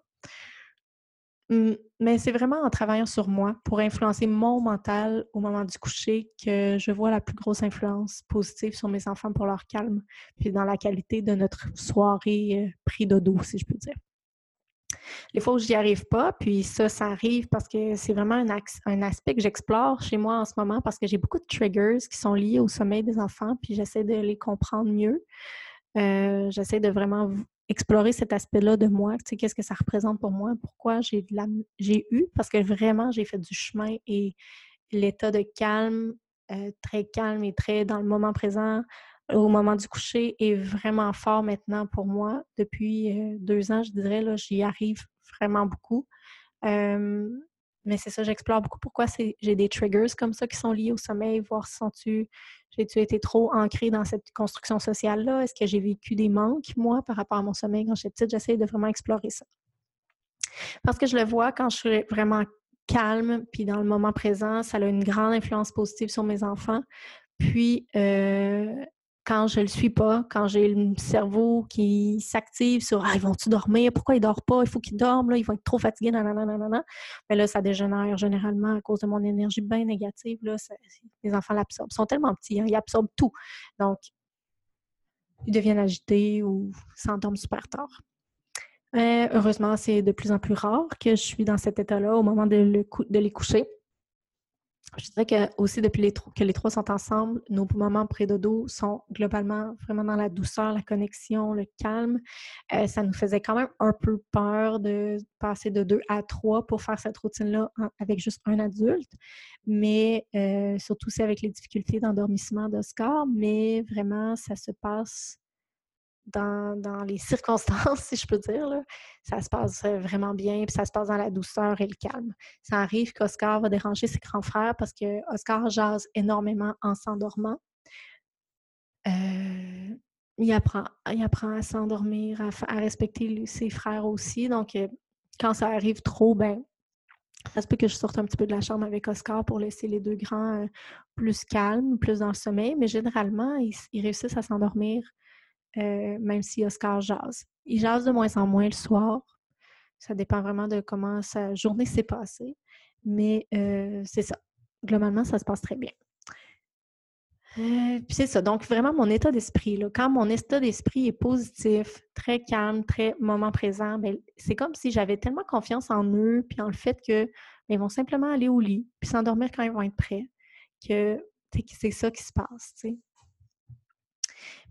Hum, mais c'est vraiment en travaillant sur moi pour influencer mon mental au moment du coucher que je vois la plus grosse influence positive sur mes enfants pour leur calme, puis dans la qualité de notre soirée euh, pris de dos, si je peux dire. Les fois où je n'y arrive pas, puis ça, ça arrive parce que c'est vraiment un aspect que j'explore chez moi en ce moment parce que j'ai beaucoup de triggers qui sont liés au sommeil des enfants, puis j'essaie de les comprendre mieux. Euh, j'essaie de vraiment explorer cet aspect-là de moi, tu sais, qu'est-ce que ça représente pour moi, pourquoi j'ai eu, parce que vraiment, j'ai fait du chemin et l'état de calme, euh, très calme et très dans le moment présent, au moment du coucher est vraiment fort maintenant pour moi. Depuis euh, deux ans, je dirais, là, j'y arrive vraiment beaucoup. Mais c'est ça, j'explore beaucoup pourquoi j'ai des triggers comme ça qui sont liés au sommeil, voir si tu j'ai-tu été trop ancrée dans cette construction sociale-là? Est-ce que j'ai vécu des manques, moi, par rapport à mon sommeil quand j'étais petite? J'essaie de vraiment explorer ça. Parce que je le vois quand je suis vraiment calme, puis dans le moment présent, ça a une grande influence positive sur mes enfants. Puis, euh, quand je le suis pas, quand j'ai le cerveau qui s'active sur Ah, ils vont-tu dormir? Pourquoi ils dorment pas? Il faut qu'ils dorment, là, ils vont être trop fatigués, nanana. Mais là, ça dégénère généralement à cause de mon énergie bien négative. Là, les enfants l'absorbent. Ils sont tellement petits, hein, ils absorbent tout. Donc, ils deviennent agités ou s'endorment super tard. Euh, heureusement, c'est de plus en plus rare que je suis dans cet état-là au moment de les coucher. Je dirais que aussi depuis que les trois sont ensemble, nos moments dos sont globalement vraiment dans la douceur, la connexion, le calme. Euh, ça nous faisait quand même un peu peur de passer de deux à trois pour faire cette routine-là avec juste un adulte, mais euh, surtout c'est avec les difficultés d'endormissement d'Oscar, mais vraiment ça se passe dans, les circonstances, si je peux dire. Ça se passe euh, vraiment bien, puis ça se passe dans la douceur et le calme. Ça arrive qu'Oscar va déranger ses grands frères parce que Oscar jase énormément en s'endormant. Euh, il, apprend, il apprend à s'endormir, à, respecter ses frères aussi. Donc, euh, quand ça arrive trop, ben, ça se peut que je sorte un petit peu de la chambre avec Oscar pour laisser les deux grands plus calmes, plus dans le sommeil, mais généralement, ils réussissent à s'endormir euh, même si Oscar jase. Il jase de moins en moins le soir. Ça dépend vraiment de comment sa journée s'est passée. Mais euh, c'est ça. Globalement, ça se passe très bien. Euh, puis c'est ça. Donc, vraiment, mon état d'esprit, quand mon état d'esprit est positif, très calme, très moment présent, ben, c'est comme si j'avais tellement confiance en eux, puis en le fait que ben, ils vont simplement aller au lit, puis s'endormir quand ils vont être prêts, que c'est ça qui se passe.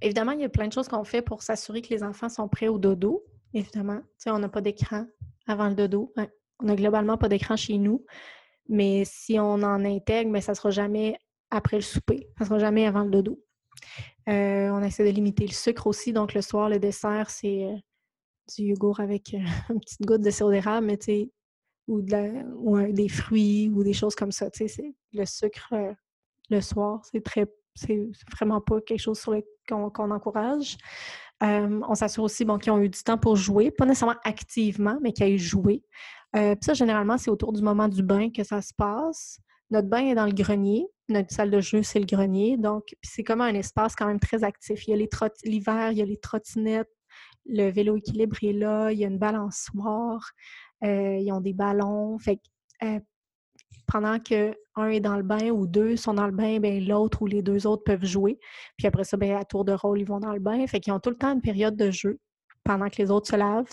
Évidemment, il y a plein de choses qu'on fait pour s'assurer que les enfants sont prêts au dodo. Évidemment, on n'a pas d'écran avant le dodo. On n'a globalement pas d'écran chez nous. Mais si on en intègre, mais ben, ça ne sera jamais après le souper. Ça ne sera jamais avant le dodo. Euh, on essaie de limiter le sucre aussi. Donc, le soir, le dessert, c'est euh, du yogourt avec euh, une petite goutte de sirop d'érable, mais tu ou, de des fruits ou des choses comme ça. Tu sais, le sucre le soir, c'est très c'est vraiment pas quelque chose sur qu'on encourage. on s'assure aussi bon, qu'ils ont eu du temps pour jouer, pas nécessairement activement, mais qu'ils aient joué. Euh, ça, généralement, c'est autour du moment du bain que ça se passe. Notre bain est dans le grenier. Notre salle de jeu, c'est le grenier. Donc, c'est comme un espace quand même très actif. Il y a l'hiver, il y a les trottinettes, le vélo équilibre est là, il y a une balançoire, ils ont des ballons. Pendant que un est dans le bain ou deux sont dans le bain, ben l'autre ou les deux autres peuvent jouer. Puis après ça, ben, à tour de rôle, ils vont dans le bain. Fait qu'ils ont tout le temps une période de jeu pendant que les autres se lavent.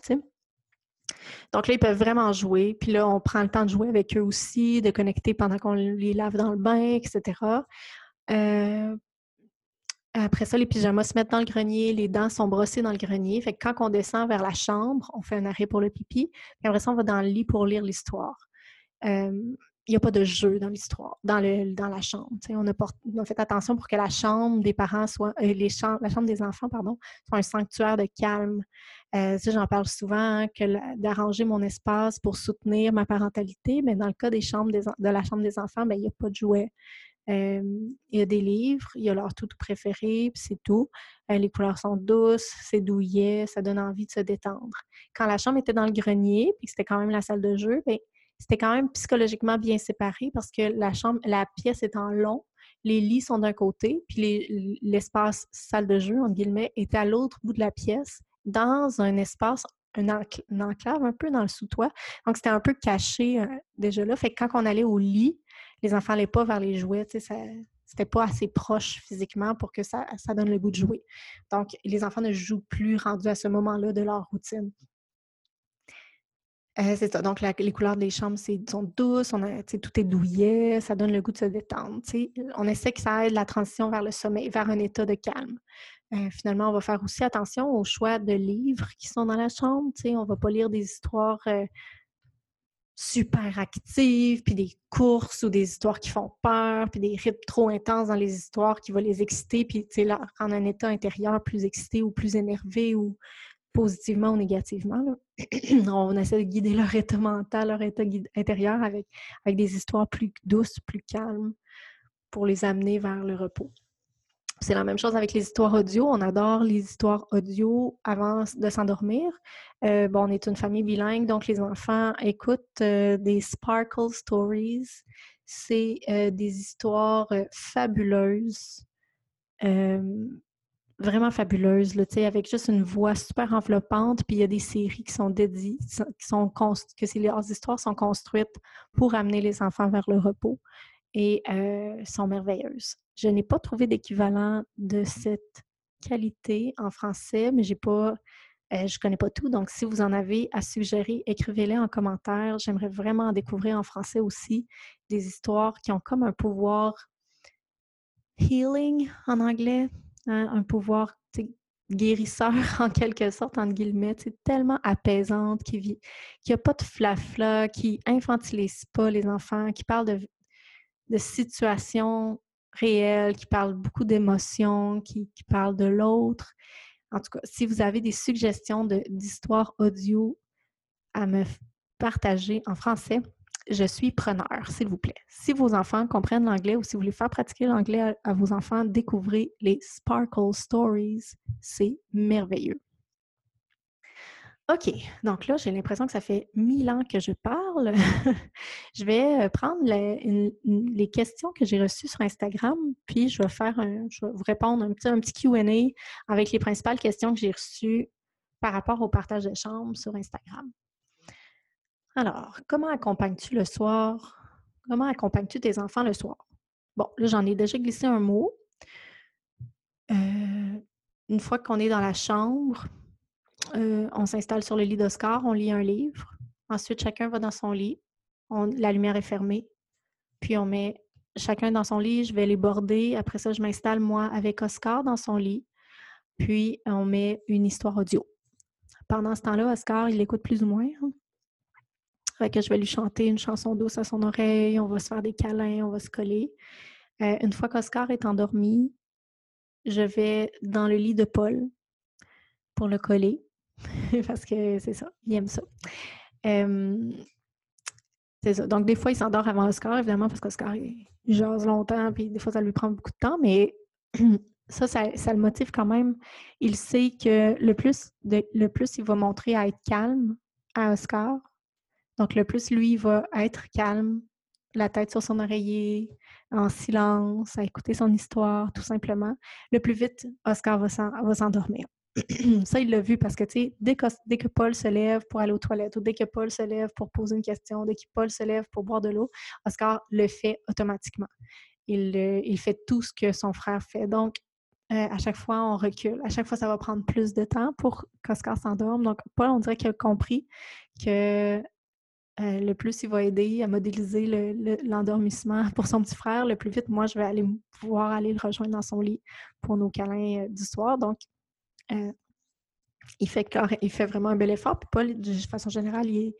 Donc là, ils peuvent vraiment jouer. Puis là, on prend le temps de jouer avec eux aussi, de connecter pendant qu'on les lave dans le bain, etc. Euh, après ça, les pyjamas se mettent dans le grenier, les dents sont brossées dans le grenier. Fait que quand on descend vers la chambre, on fait un arrêt pour le pipi. Puis après ça, on va dans le lit pour lire l'histoire. Euh, n'y a pas de jeu dans l'histoire, dans, dans la chambre. On a, fait attention pour que la chambre des parents soit, euh, les la chambre des enfants, pardon, soit un sanctuaire de calme. Euh, j'en parle souvent, hein, d'arranger mon espace pour soutenir ma parentalité, mais dans le cas des chambres de la chambre des enfants, ben, il n'y a pas de jouets. Euh, il y a des livres, il y a leur tout préféré, puis c'est tout. les couleurs sont douces, c'est douillet, ça donne envie de se détendre. Quand la chambre était dans le grenier, puis c'était quand même la salle de jeu, bien, c'était quand même psychologiquement bien séparé parce que la chambre, la pièce est en long, les lits sont d'un côté, puis l'espace salle de jeu, entre guillemets, est à l'autre bout de la pièce, dans un espace, un une enclave un peu dans le sous-toit. Donc, c'était un peu caché euh, déjà là. Fait que quand on allait au lit, les enfants n'allaient pas vers les jouets, c'était pas assez proche physiquement pour que ça, ça donne le goût de jouer. Donc, les enfants ne jouent plus rendus à ce moment-là de leur routine. Euh, c'est ça. Donc, les couleurs des chambres sont douces, tout est douillet, ça donne le goût de se détendre. On essaie que ça aide la transition vers le sommeil, vers un état de calme. Euh, finalement, on va faire aussi attention aux choix de livres qui sont dans la chambre. On ne va pas lire des histoires euh, super actives, puis des courses ou des histoires qui font peur, puis des rythmes trop intenses dans les histoires qui vont les exciter, puis rendre un état intérieur plus excité ou plus énervé ou positivement ou négativement. on essaie de guider leur état mental, leur état intérieur avec, des histoires plus douces, plus calmes pour les amener vers le repos. C'est la même chose avec les histoires audio. On adore les histoires audio avant de s'endormir. Euh, on est une famille bilingue, donc les enfants écoutent euh, des Sparkle Stories. C'est euh, des histoires fabuleuses vraiment fabuleuse, avec juste une voix super enveloppante. Puis il y a des séries qui sont dédiées, qui sont que leurs histoires sont construites pour amener les enfants vers le repos et euh, sont merveilleuses. Je n'ai pas trouvé d'équivalent de cette qualité en français, mais j'ai pas, euh, je connais pas tout. Donc, si vous en avez à suggérer, écrivez-les en commentaire. J'aimerais vraiment découvrir en français aussi des histoires qui ont comme un pouvoir healing en anglais, Hein, un pouvoir guérisseur en quelque sorte, entre guillemets, tellement apaisante, qui n'a a pas de flafla, qui infantilise pas les enfants, qui parle de, de situations réelles, qui parle beaucoup d'émotions, qui, qui, parle de l'autre. En tout cas, si vous avez des suggestions d'histoires audio à me partager en français, je suis preneur, s'il vous plaît. Si vos enfants comprennent l'anglais ou si vous voulez faire pratiquer l'anglais à, vos enfants, découvrez les Sparkle Stories. C'est merveilleux. OK, donc là, j'ai l'impression que ça fait mille ans que je parle. je vais euh, prendre les, questions que j'ai reçues sur Instagram, puis je vais faire je vais vous répondre un petit, un petit QA avec les principales questions que j'ai reçues par rapport au partage de chambres sur Instagram. Alors, comment accompagnes-tu le soir? Comment accompagnes-tu tes enfants le soir? Bon, là, j'en ai déjà glissé un mot. une fois qu'on est dans la chambre, on s'installe sur le lit d'Oscar, on lit un livre. Ensuite, chacun va dans son lit. la lumière est fermée. Puis on met chacun dans son lit, je vais les border. Après ça, je m'installe, moi, avec Oscar dans son lit. Puis, on met une histoire audio. Pendant ce temps-là, Oscar, il écoute plus ou moins. Hein? Que je vais lui chanter une chanson douce à son oreille, on va se faire des câlins, on va se coller. Euh, une fois qu'Oscar est endormi, je vais dans le lit de Paul pour le coller, parce que c'est ça, il aime ça. c'est ça. Donc, des fois, il s'endort avant Oscar, évidemment, parce qu'Oscar, il jase longtemps, puis des fois, ça lui prend beaucoup de temps, mais ça, ça, le motive quand même. Il sait que le plus, le plus il va montrer à être calme à Oscar, donc le plus lui va être calme, la tête sur son oreiller, en silence, à écouter son histoire, tout simplement, le plus vite Oscar va s'endormir. ça, il l'a vu parce que, tu sais, dès que, dès Paul se lève pour aller aux toilettes ou dès que Paul se lève pour poser une question, dès que Paul se lève pour boire de l'eau, Oscar le fait automatiquement. Il, il, fait tout ce que son frère fait. Donc, euh, à chaque fois, on recule. À chaque fois, ça va prendre plus de temps pour qu'Oscar s'endorme. Donc, Paul, on dirait qu'il a compris que euh, le plus il va aider à modéliser l'endormissement pour son petit frère, le plus vite, moi, je vais aller pouvoir aller le rejoindre dans son lit pour nos câlins du soir. Donc, il, fait, il fait vraiment un bel effort. Puis Paul, de façon générale, il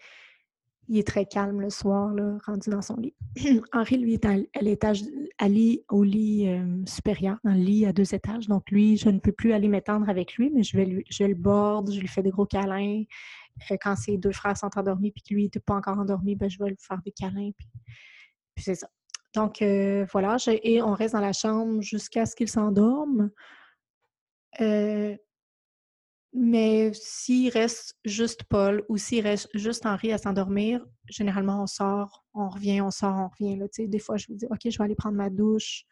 est, très calme le soir, rendu dans son lit. Henri, lui, est à, l'étage, à lit, au lit euh, supérieur, dans le lit à deux étages. Donc, lui, je ne peux plus aller m'étendre avec lui, mais je vais je le borde, je lui fais des gros câlins. Euh, quand ses deux frères sont endormis puis que lui n'était pas encore endormi, ben, je vais lui faire des câlins. Puis, c'est ça. Donc, euh, voilà. et on reste dans la chambre jusqu'à ce qu'il s'endorme. Mais s'il reste juste Paul ou s'il reste juste Henri à s'endormir, généralement, on sort, on revient, on sort, on revient. Là, des fois, je vous dis, OK, je vais aller prendre ma douche.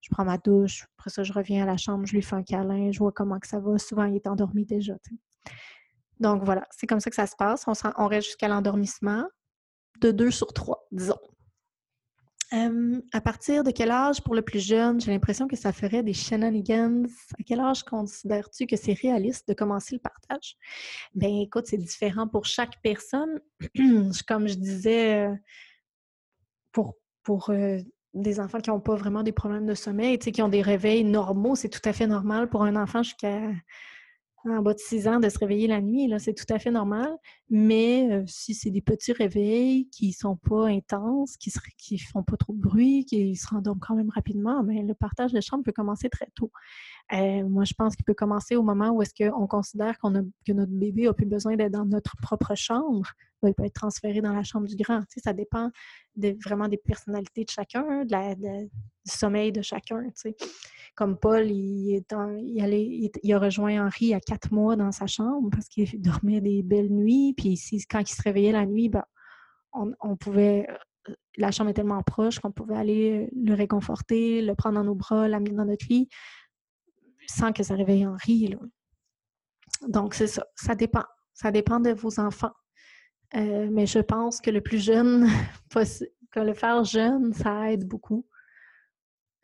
Je prends ma douche. Après ça, je reviens à la chambre, je lui fais un câlin, je vois comment que ça va. Souvent, il est endormi déjà. Donc, voilà, c'est comme ça que ça se passe. On, reste jusqu'à l'endormissement de deux sur trois, disons à partir de quel âge pour le plus jeune, j'ai l'impression que ça ferait des shenanigans? À quel âge considères-tu que c'est réaliste de commencer le partage? Ben écoute, c'est différent pour chaque personne. Comme je disais, pour, pour des enfants qui n'ont pas vraiment des problèmes de sommeil, qui ont des réveils normaux, c'est tout à fait normal pour un enfant jusqu'à en bas de 6 ans de se réveiller la nuit, là, c'est tout à fait normal. Mais si c'est des petits réveils qui sont pas intenses, qui ne font pas trop de bruit, qui se rendorment quand même rapidement, mais ben, le partage de chambre peut commencer très tôt. Moi, je pense qu'il peut commencer au moment où est-ce qu'on considère qu'on a, que notre bébé a plus besoin d'être dans notre propre chambre. Ben, il peut être transféré dans la chambre du grand. Ça dépend vraiment des personnalités de chacun, du sommeil de chacun. Comme Paul, il, est il, il, a rejoint Henri à quatre mois dans sa chambre parce qu'il dormait des belles nuits. Quand il se réveillait la nuit, ben, on, pouvait euh, la chambre est tellement proche qu'on pouvait aller le réconforter, le prendre dans nos bras, l'amener dans notre lit sans que ça réveille Henri. Donc, c'est ça. Ça dépend. Ça dépend de vos enfants. Euh, mais je pense que le plus jeune, que le faire jeune, ça aide beaucoup.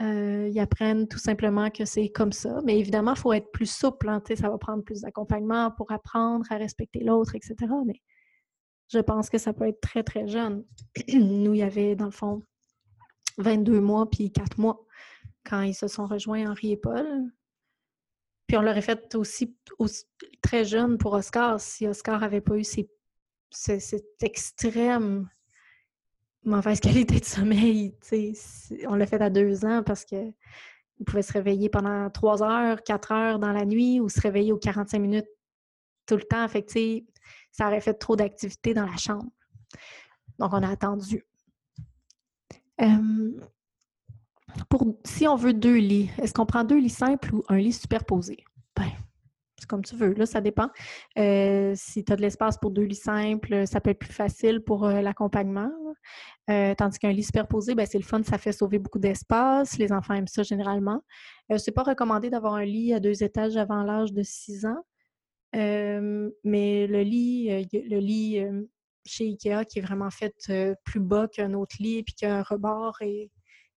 Euh, ils apprennent tout simplement que c'est comme ça. Mais évidemment, il faut être plus souple. Hein, ça va prendre plus d'accompagnement pour apprendre à respecter l'autre, etc. Mais je pense que ça peut être très, très jeune. Nous, il y avait, dans le fond, 22 mois puis 4 mois quand ils se sont rejoints, Henri et Paul. Puis on l'aurait fait aussi, très jeune pour Oscar si Oscar n'avait pas eu cette extrême mauvaise qualité de sommeil. On l'a fait à deux ans parce qu'il pouvait se réveiller pendant trois heures, quatre heures dans la nuit ou se réveiller aux 45 minutes tout le temps. Fait ça aurait fait trop d'activité dans la chambre. Donc, on a attendu. Pour, si on veut deux lits, est-ce qu'on prend deux lits simples ou un lit superposé? Ben, c'est comme tu veux, là, ça dépend. Euh, si tu as de l'espace pour deux lits simples, ça peut être plus facile pour euh, l'accompagnement. Euh, tandis qu'un lit superposé, ben, c'est le fun, ça fait sauver beaucoup d'espace. Les enfants aiment ça généralement. c'est pas recommandé d'avoir un lit à deux étages avant l'âge de six ans. mais le lit, le lit chez IKEA qui est vraiment fait plus bas qu'un autre lit et puis qu'un rebord est,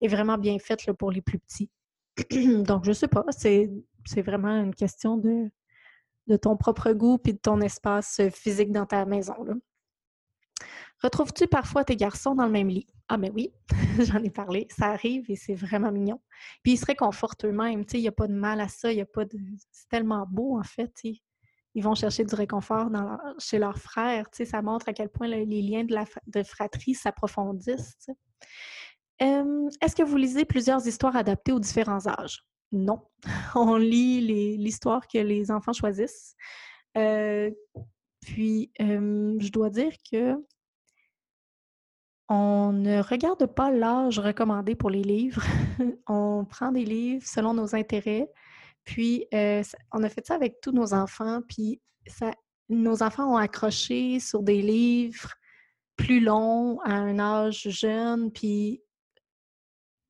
vraiment bien faite pour les plus petits. Donc, je sais pas, c'est vraiment une question de, ton propre goût puis de ton espace physique dans ta maison. Retrouves-tu parfois tes garçons dans le même lit? Ah, ben oui, j'en ai parlé. Ça arrive et c'est vraiment mignon. Puis ils se réconfortent eux-mêmes. Il n'y a pas de mal à ça. Il a pas de... C'est tellement beau, en fait. Ils vont chercher du réconfort chez leurs frères. Ça montre à quel point les liens de, la... de fratrie s'approfondissent. Est-ce que vous lisez plusieurs histoires adaptées aux différents âges? Non. On lit l'histoire que les enfants choisissent. Euh, puis, je dois dire que on ne regarde pas l'âge recommandé pour les livres. on prend des livres selon nos intérêts. Puis, euh, on a fait ça avec tous nos enfants. Puis, nos enfants ont accroché sur des livres plus longs à un âge jeune. Puis,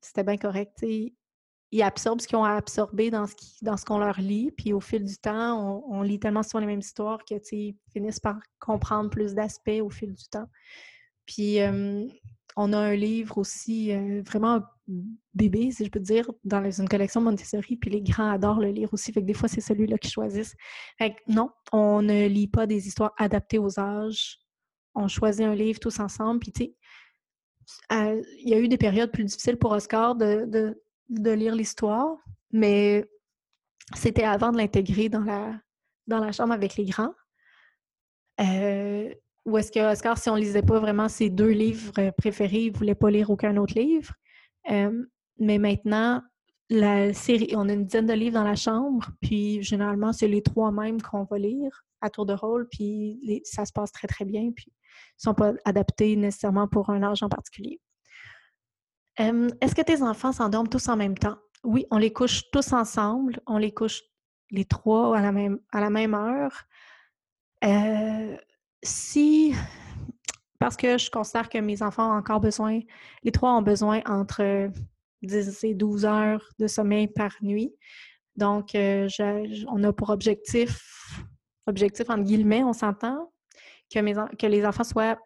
c'était bien correct. Ils absorbent ce qu'ils ont à absorber dans ce, qu'on leur lit. Puis, au fil du temps, on, lit tellement souvent les mêmes histoires qu'ils finissent par comprendre plus d'aspects au fil du temps. Puis on a un livre aussi vraiment bébé, si je peux dire, dans une collection Montessori, puis les grands adorent le lire aussi, fait que des fois, c'est celui-là qu'ils choisissent. Fait que non, on ne lit pas des histoires adaptées aux âges. On choisit un livre tous ensemble, puis tu sais, il y a eu des périodes plus difficiles pour Oscar de, de, lire l'histoire, mais c'était avant de l'intégrer dans la, dans la chambre avec les grands. Euh, ou est-ce que Oscar, si on ne lisait pas vraiment ses deux livres euh, préférés, il ne voulait pas lire aucun autre livre? mais maintenant, la série, on a une dizaine de livres dans la chambre, puis généralement, c'est les trois mêmes qu'on va lire à tour de rôle, puis ça se passe très, très bien, puis ils ne sont pas adaptés nécessairement pour un âge en particulier. Est-ce que tes enfants s'endorment tous en même temps? Oui, on les couche tous ensemble, on les couche les trois à la même, à la même heure. Euh, si, parce que je considère que mes enfants ont encore besoin, les trois ont besoin entre 10 et 12 heures de sommeil par nuit. Donc, euh, on a pour objectif, objectif entre guillemets, on s'entend, que, que les enfants soient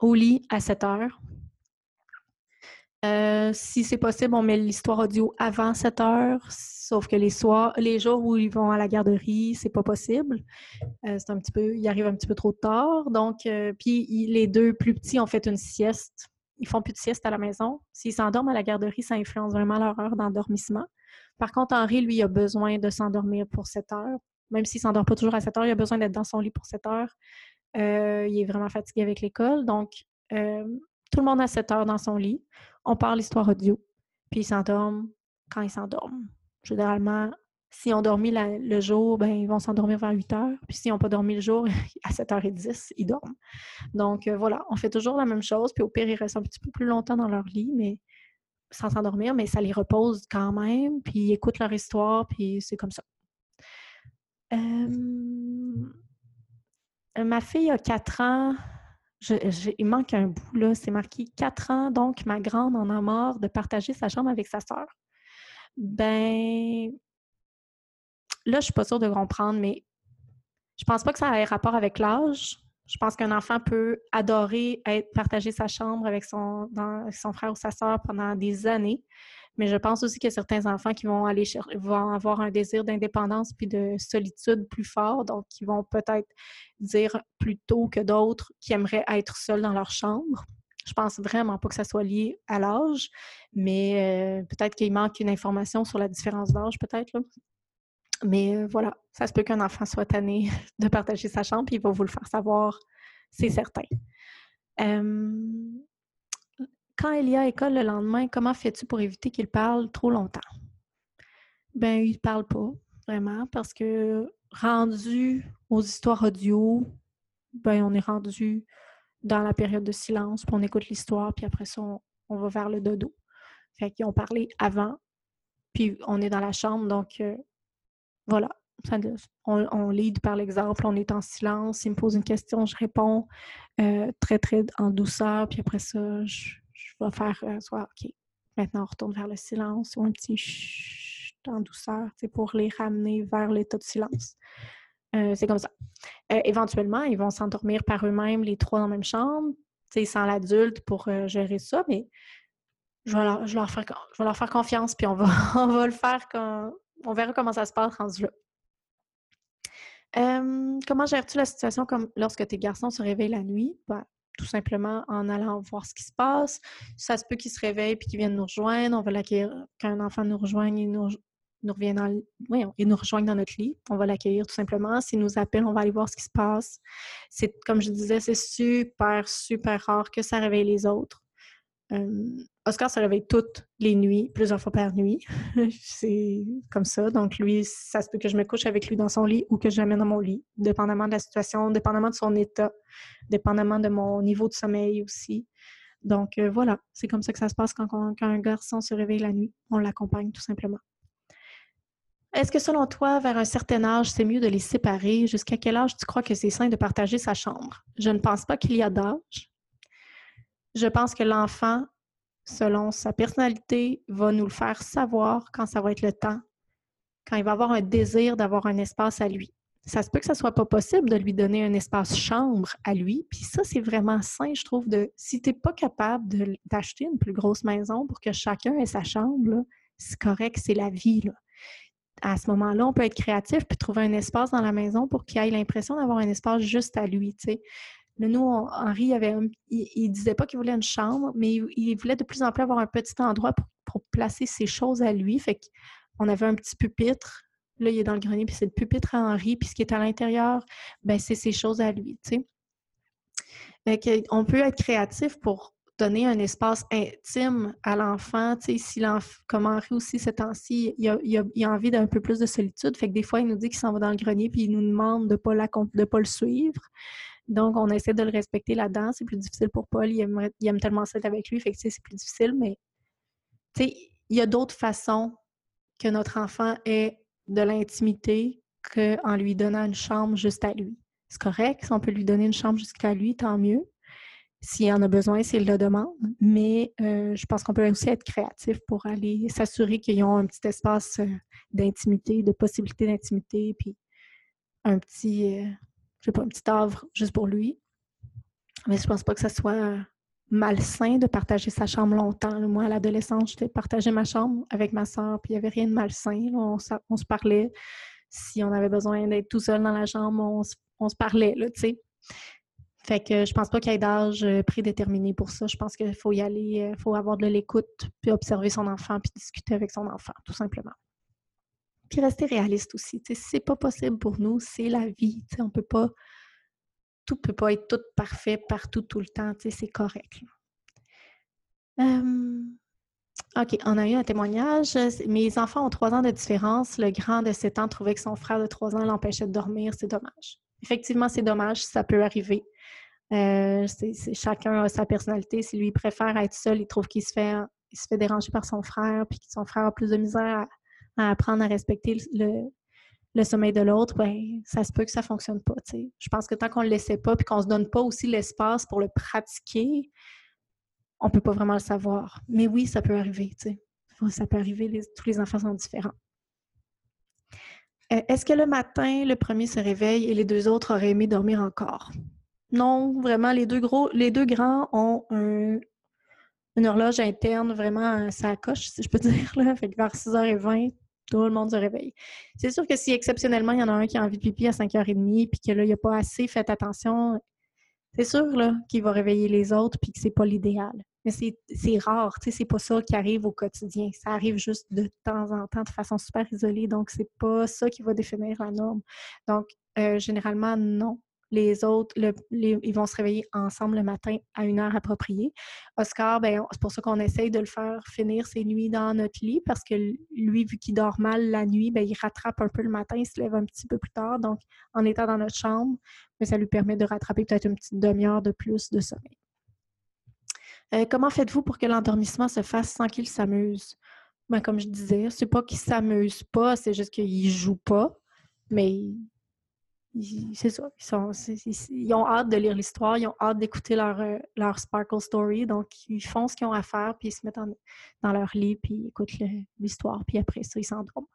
au lit à 7 heures. Euh, si c'est possible, on met l'histoire audio avant 7 heures, sauf que les soirs, les jours où ils vont à la garderie, c'est pas possible. Euh, c'est un petit peu, ils arrivent un petit peu trop tard. Donc, euh, puis les deux plus petits ont fait une sieste. Ils font plus de sieste à la maison. S'ils s'endorment à la garderie, ça influence vraiment leur heure d'endormissement. Par contre, Henri, lui, a besoin de s'endormir pour 7 heures. Même s'il s'endort pas toujours à 7 heures, il a besoin d'être dans son lit pour 7 heures. il est vraiment fatigué avec l'école. Donc, tout le monde a 7 heures dans son lit on parle histoire audio, puis ils s'endorment quand ils s'endorment. Généralement, s'ils ont dormi le jour, ben, ils vont s'endormir vers 8 heures. Puis s'ils n'ont pas dormi le jour, à 7h10, ils dorment. Donc euh, voilà, on fait toujours la même chose. Puis au pire, ils restent un petit peu plus longtemps dans leur lit, mais sans s'endormir, mais ça les repose quand même. Puis ils écoutent leur histoire, puis c'est comme ça. ma fille a 4 ans il manque un bout, là. C'est marqué 4 ans, donc ma grande en a marre de partager sa chambre avec sa sœur. Ben, là, je suis pas sûre de comprendre, mais je pense pas que ça ait rapport avec l'âge. Je pense qu'un enfant peut adorer partager sa chambre avec son, son frère ou sa sœur pendant des années. Mais je pense aussi qu'il y a certains enfants qui vont aller vont avoir un désir d'indépendance puis de solitude plus fort, donc qui vont peut-être dire plus tôt que d'autres qui aimeraient être seuls dans leur chambre. Je pense vraiment pas que ça soit lié à l'âge, mais euh, peut-être qu'il manque une information sur la différence d'âge, peut-être. Mais euh, voilà, ça se peut qu'un enfant soit tanné de partager sa chambre, puis il va vous le faire savoir, c'est certain. Quand il y a école le lendemain, comment fais-tu pour éviter qu'il parle trop longtemps? Ben, il parle pas, vraiment, parce que rendu aux histoires audio, ben, on est rendu dans la période de silence, puis on écoute l'histoire, puis après ça, on, va vers le dodo. Fait qu'ils ont parlé avant, puis on est dans la chambre, donc euh, voilà. on, on par l'exemple, on est en silence, il me pose une question, je réponds euh, très, très en douceur, puis après ça, je, je vais faire euh, soit OK, maintenant on retourne vers le silence ou un petit chut en douceur pour les ramener vers l'état de silence. Euh, c'est comme ça. Euh, éventuellement, ils vont s'endormir par eux-mêmes, les trois dans la même chambre, sans l'adulte pour gérer ça, mais je vais leur, faire, confiance, puis on va, le faire quand. On verra comment ça se passe rendu là. Comment gères-tu la situation comme lorsque tes garçons se réveillent la nuit? Ben, tout simplement en allant voir ce qui se passe. Ça se peut qu'ils se réveillent puis qu'ils viennent nous rejoindre. On va l'accueillir. Quand un enfant nous rejoigne, il nous, nous dans oui, il nous rejoigne dans notre lit. On va l'accueillir tout simplement. S'il nous appelle, on va aller voir ce qui se passe. C'est comme je disais, c'est super, super rare que ça réveille les autres. Oscar se réveille toutes les nuits, plusieurs fois par nuit. c'est comme ça. Donc, lui, ça se peut que je me couche avec lui dans son lit ou que je l'amène dans mon lit, dépendamment de la situation, dépendamment de son état, dépendamment de mon niveau de sommeil aussi. Donc, euh, voilà, c'est comme ça que ça se passe quand, quand, un garçon se réveille la nuit. On l'accompagne tout simplement. Est-ce que selon toi, vers un certain âge, c'est mieux de les séparer? Jusqu'à quel âge tu crois que c'est sain de partager sa chambre? Je ne pense pas qu'il y a d'âge. Je pense que l'enfant selon sa personnalité, va nous le faire savoir quand ça va être le temps, quand il va avoir un désir d'avoir un espace à lui. Ça se peut que ce soit pas possible de lui donner un espace chambre à lui. Puis ça, c'est vraiment sain, je trouve, de si tu n'es pas capable d'acheter une plus grosse maison pour que chacun ait sa chambre, c'est correct, c'est la vie. À ce moment-là, on peut être créatif puis trouver un espace dans la maison pour qu'il ait l'impression d'avoir un espace juste à lui. Sais nous, Henri, il, disait pas qu'il voulait une chambre, mais il, voulait de plus en plus avoir un petit endroit pour, placer ses choses à lui. Fait qu'on avait un petit pupitre. Là, il est dans le grenier, puis c'est le pupitre à Henri, puis ce qui est à l'intérieur, ben c'est ses choses à lui, tu sais. on peut être créatif pour donner un espace intime à l'enfant. Tu sais, si comme Henri aussi, ce temps-ci, il a, envie d'un peu plus de solitude. Fait que des fois, il nous dit qu'il s'en va dans le grenier puis il nous demande de ne pas, pas le suivre. Donc, on essaie de le respecter là-dedans. C'est plus difficile pour Paul. Il aime, tellement ça avec lui. Fait que, c'est plus difficile, mais il y a d'autres façons que notre enfant ait de l'intimité qu'en lui donnant une chambre juste à lui. C'est correct. Si on peut lui donner une chambre jusqu'à lui, tant mieux. S'il en a besoin, s'il le demande. Mais euh, je pense qu'on peut aussi être créatif pour aller s'assurer qu'ils ont un petit espace euh, d'intimité, de possibilité d'intimité, puis un petit, euh, je sais pas, un petit havre juste pour lui. Mais je pense pas que ça soit malsain de partager sa chambre longtemps. Moi, à l'adolescence, j'étais partager ma chambre avec ma soeur, puis il n'y avait rien de malsain. On, se parlait. Si on avait besoin d'être tout seul dans la chambre, on, se parlait, tu sais. Fait que je pense pas qu'il y ait d'âge euh, prédéterminé pour ça. Je pense qu'il faut y aller, il euh, faut avoir de l'écoute, puis observer son enfant, puis discuter avec son enfant, tout simplement. Puis rester réaliste aussi. C'est pas possible pour nous, c'est la vie. On peut pas. Tout peut pas être tout parfait partout, tout le temps. C'est correct. OK, on a eu un témoignage. Mes enfants ont trois ans de différence. Le grand de 7 ans trouvait que son frère de trois ans l'empêchait de dormir. C'est dommage. Effectivement, c'est dommage, ça peut arriver. Euh, chacun a sa personnalité. Si lui préfère être seul, il trouve qu'il se fait, il se fait déranger par son frère, puis que son frère a plus de misère à, à apprendre à respecter le, sommeil de l'autre, ben, ça se peut que ça ne fonctionne pas. Je pense que tant qu'on ne le laissait pas et qu'on ne se donne pas aussi l'espace pour le pratiquer, on ne peut pas vraiment le savoir. Mais oui, ça peut arriver. Ça peut arriver, tous les enfants sont différents. Euh, est-ce que le matin, le premier se réveille et les deux autres auraient aimé dormir encore? Non, vraiment, les deux gros, les deux grands ont un, une horloge interne, vraiment, ça coche, si je peux dire, là. Fait que vers 6h20, tout le monde se réveille. C'est sûr que si exceptionnellement, il y en a un qui a envie de pipi à 5h30 puis que là, il a pas assez fait attention, c'est sûr là, qu'il va réveiller les autres puis que c'est pas l'idéal. Mais c'est rare, tu sais, c'est pas ça qui arrive au quotidien. Ça arrive juste de temps en temps de façon super isolée, donc c'est pas ça qui va définir la norme. Donc, euh, généralement, non les autres, ils vont se réveiller ensemble le matin à une heure appropriée. Oscar, ben, c'est pour ça qu'on essaye de le faire finir ses nuits dans notre lit parce que lui, vu qu'il dort mal la nuit, ben, il rattrape un peu le matin, il se lève un petit peu plus tard. Donc, en étant dans notre chambre, ça lui permet de rattraper peut-être une petite demi-heure de plus de sommeil. Euh, comment faites-vous pour que l'endormissement se fasse sans qu'il s'amuse? Ben, comme je disais, c'est pas qu'il s'amuse pas, c'est juste qu'il joue pas, mais c'est ça. Ils, ont hâte de lire l'histoire, ils ont hâte d'écouter leur, euh, leur Sparkle Story. Donc, ils font ce qu'ils ont à faire, puis ils se mettent dans leur lit, puis ils écoutent l'histoire, puis après ça, ils s'endorment.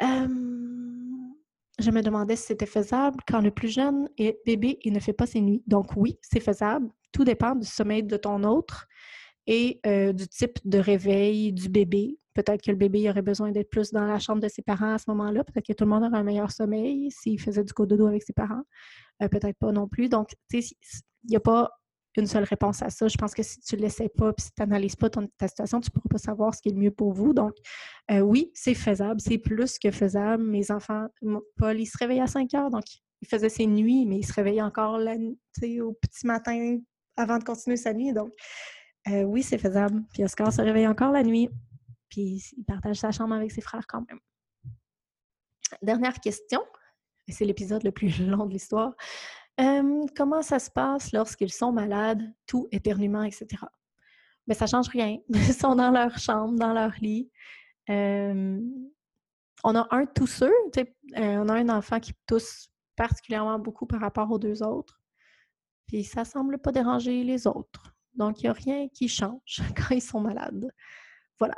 je me demandais si c'était faisable quand le plus jeune est bébé et ne fait pas ses nuits. Donc, oui, c'est faisable. Tout dépend du sommeil de ton autre. et du type de réveil du bébé. Peut-être que le bébé aurait besoin d'être plus dans la chambre de ses parents à ce moment-là. Peut-être que tout le monde aurait un meilleur sommeil s'il faisait du cododo avec ses parents. peut-être pas non plus. Donc, tu sais, il n'y a pas une seule réponse à ça. Je pense que si tu ne l'essaies pas, puis si tu n'analyses pas ta situation, tu ne pourras pas savoir ce qui est le mieux pour vous. Donc, euh, oui, c'est faisable, c'est plus que faisable. Mes enfants, Paul, il se réveillait à 5 heures, donc il faisait ses nuits, mais il se réveillait encore la, au petit matin avant de continuer sa nuit. Donc, euh, oui, c'est faisable. Puis Oscar se réveille encore la nuit, puis il partage sa chambre avec ses frères quand même. Dernière question, c'est l'épisode le plus long de l'histoire comment ça se passe lorsqu'ils sont malades, tout éternuement, etc.? Mais ça ne change rien. Ils sont dans leur chambre, dans leur lit. on a un tousseux, on a un enfant qui tousse particulièrement beaucoup par rapport aux deux autres. Puis ça semble pas déranger les autres. Donc, il n'y a rien qui change quand ils sont malades. Voilà.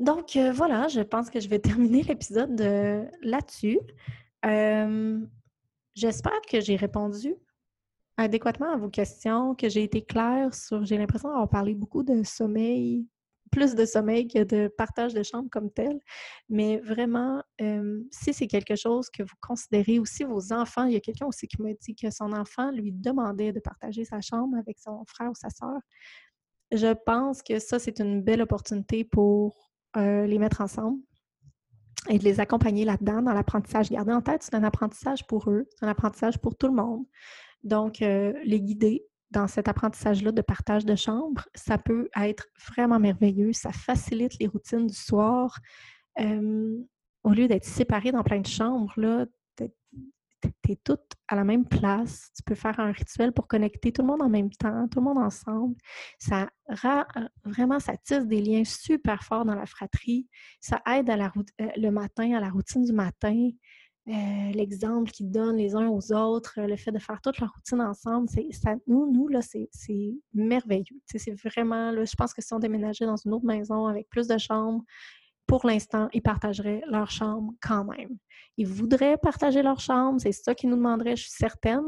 Donc, euh, voilà, je pense que je vais terminer l'épisode euh, là-dessus. J'espère que j'ai répondu adéquatement à vos questions, que j'ai été claire sur. J'ai l'impression d'avoir parlé beaucoup de sommeil, plus de sommeil que de partage de chambre comme tel. Mais vraiment, si c'est quelque chose que vous considérez, ou si vos enfants, il y a quelqu'un aussi qui m'a dit que son enfant lui demandait de partager sa chambre avec son frère ou sa soeur, je pense que ça, c'est une belle opportunité pour les mettre ensemble, et de les accompagner là-dedans, dans l'apprentissage. Gardez en tête, c'est un apprentissage pour eux, c'est un apprentissage pour tout le monde. Donc, euh, les guider dans cet apprentissage-là de partage de chambre, ça peut être vraiment merveilleux. Ça facilite les routines du soir. au lieu d'être séparés dans plein de chambres, là, tu es toutes à la même place. Tu peux faire un rituel pour connecter tout le monde en même temps, tout le monde ensemble. Ça euh, vraiment, tisse des liens super forts dans la fratrie. Ça aide à la, euh, le matin, à la routine du matin. Euh, l'exemple qu'ils donnent les uns aux autres, le fait de faire toute la routine ensemble, ça, nous, nous, c'est merveilleux. C'est vraiment, là, je pense que si on déménageait dans une autre maison avec plus de chambres, pour l'instant, ils partageraient leur chambre quand même. Ils voudraient partager leur chambre, c'est ça qu'ils nous demanderaient, je suis certaine.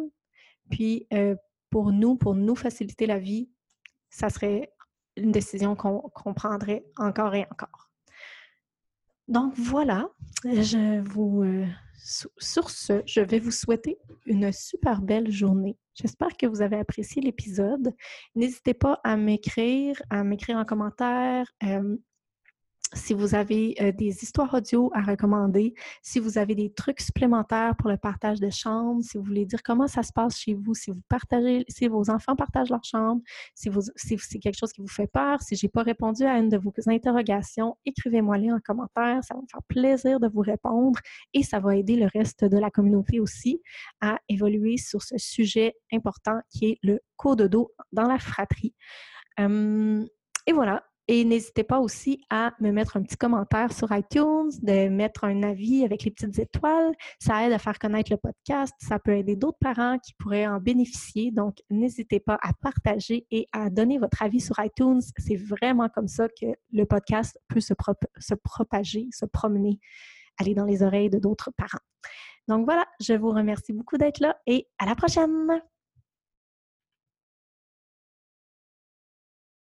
Puis euh, pour nous, pour nous faciliter la vie, ça serait une décision qu'on prendrait encore et encore. Donc voilà, je vous, euh, sur ce, je vais vous souhaiter une super belle journée. J'espère que vous avez apprécié l'épisode. N'hésitez pas à m'écrire, à m'écrire en commentaire, euh, si vous avez euh, des histoires audio à recommander, si vous avez des trucs supplémentaires pour le partage de chambre, si vous voulez dire comment ça se passe chez vous, si vous partagez, si vos enfants partagent leur chambre, si, c'est quelque chose qui vous fait peur, si j'ai pas répondu à une de vos interrogations, écrivez-moi-les en commentaire. Ça va me faire plaisir de vous répondre et ça va aider le reste de la communauté aussi à évoluer sur ce sujet important qui est le cododo dans la fratrie. Hum, et voilà, et n'hésitez pas aussi à me mettre un petit commentaire sur iTunes, de mettre un avis avec les petites étoiles. Ça aide à faire connaître le podcast. Ça peut aider d'autres parents qui pourraient en bénéficier. Donc, n'hésitez pas à partager et à donner votre avis sur iTunes. C'est vraiment comme ça que le podcast peut se, propager, se promener, aller dans les oreilles de d'autres parents. Donc voilà, je vous remercie beaucoup d'être là et à la prochaine!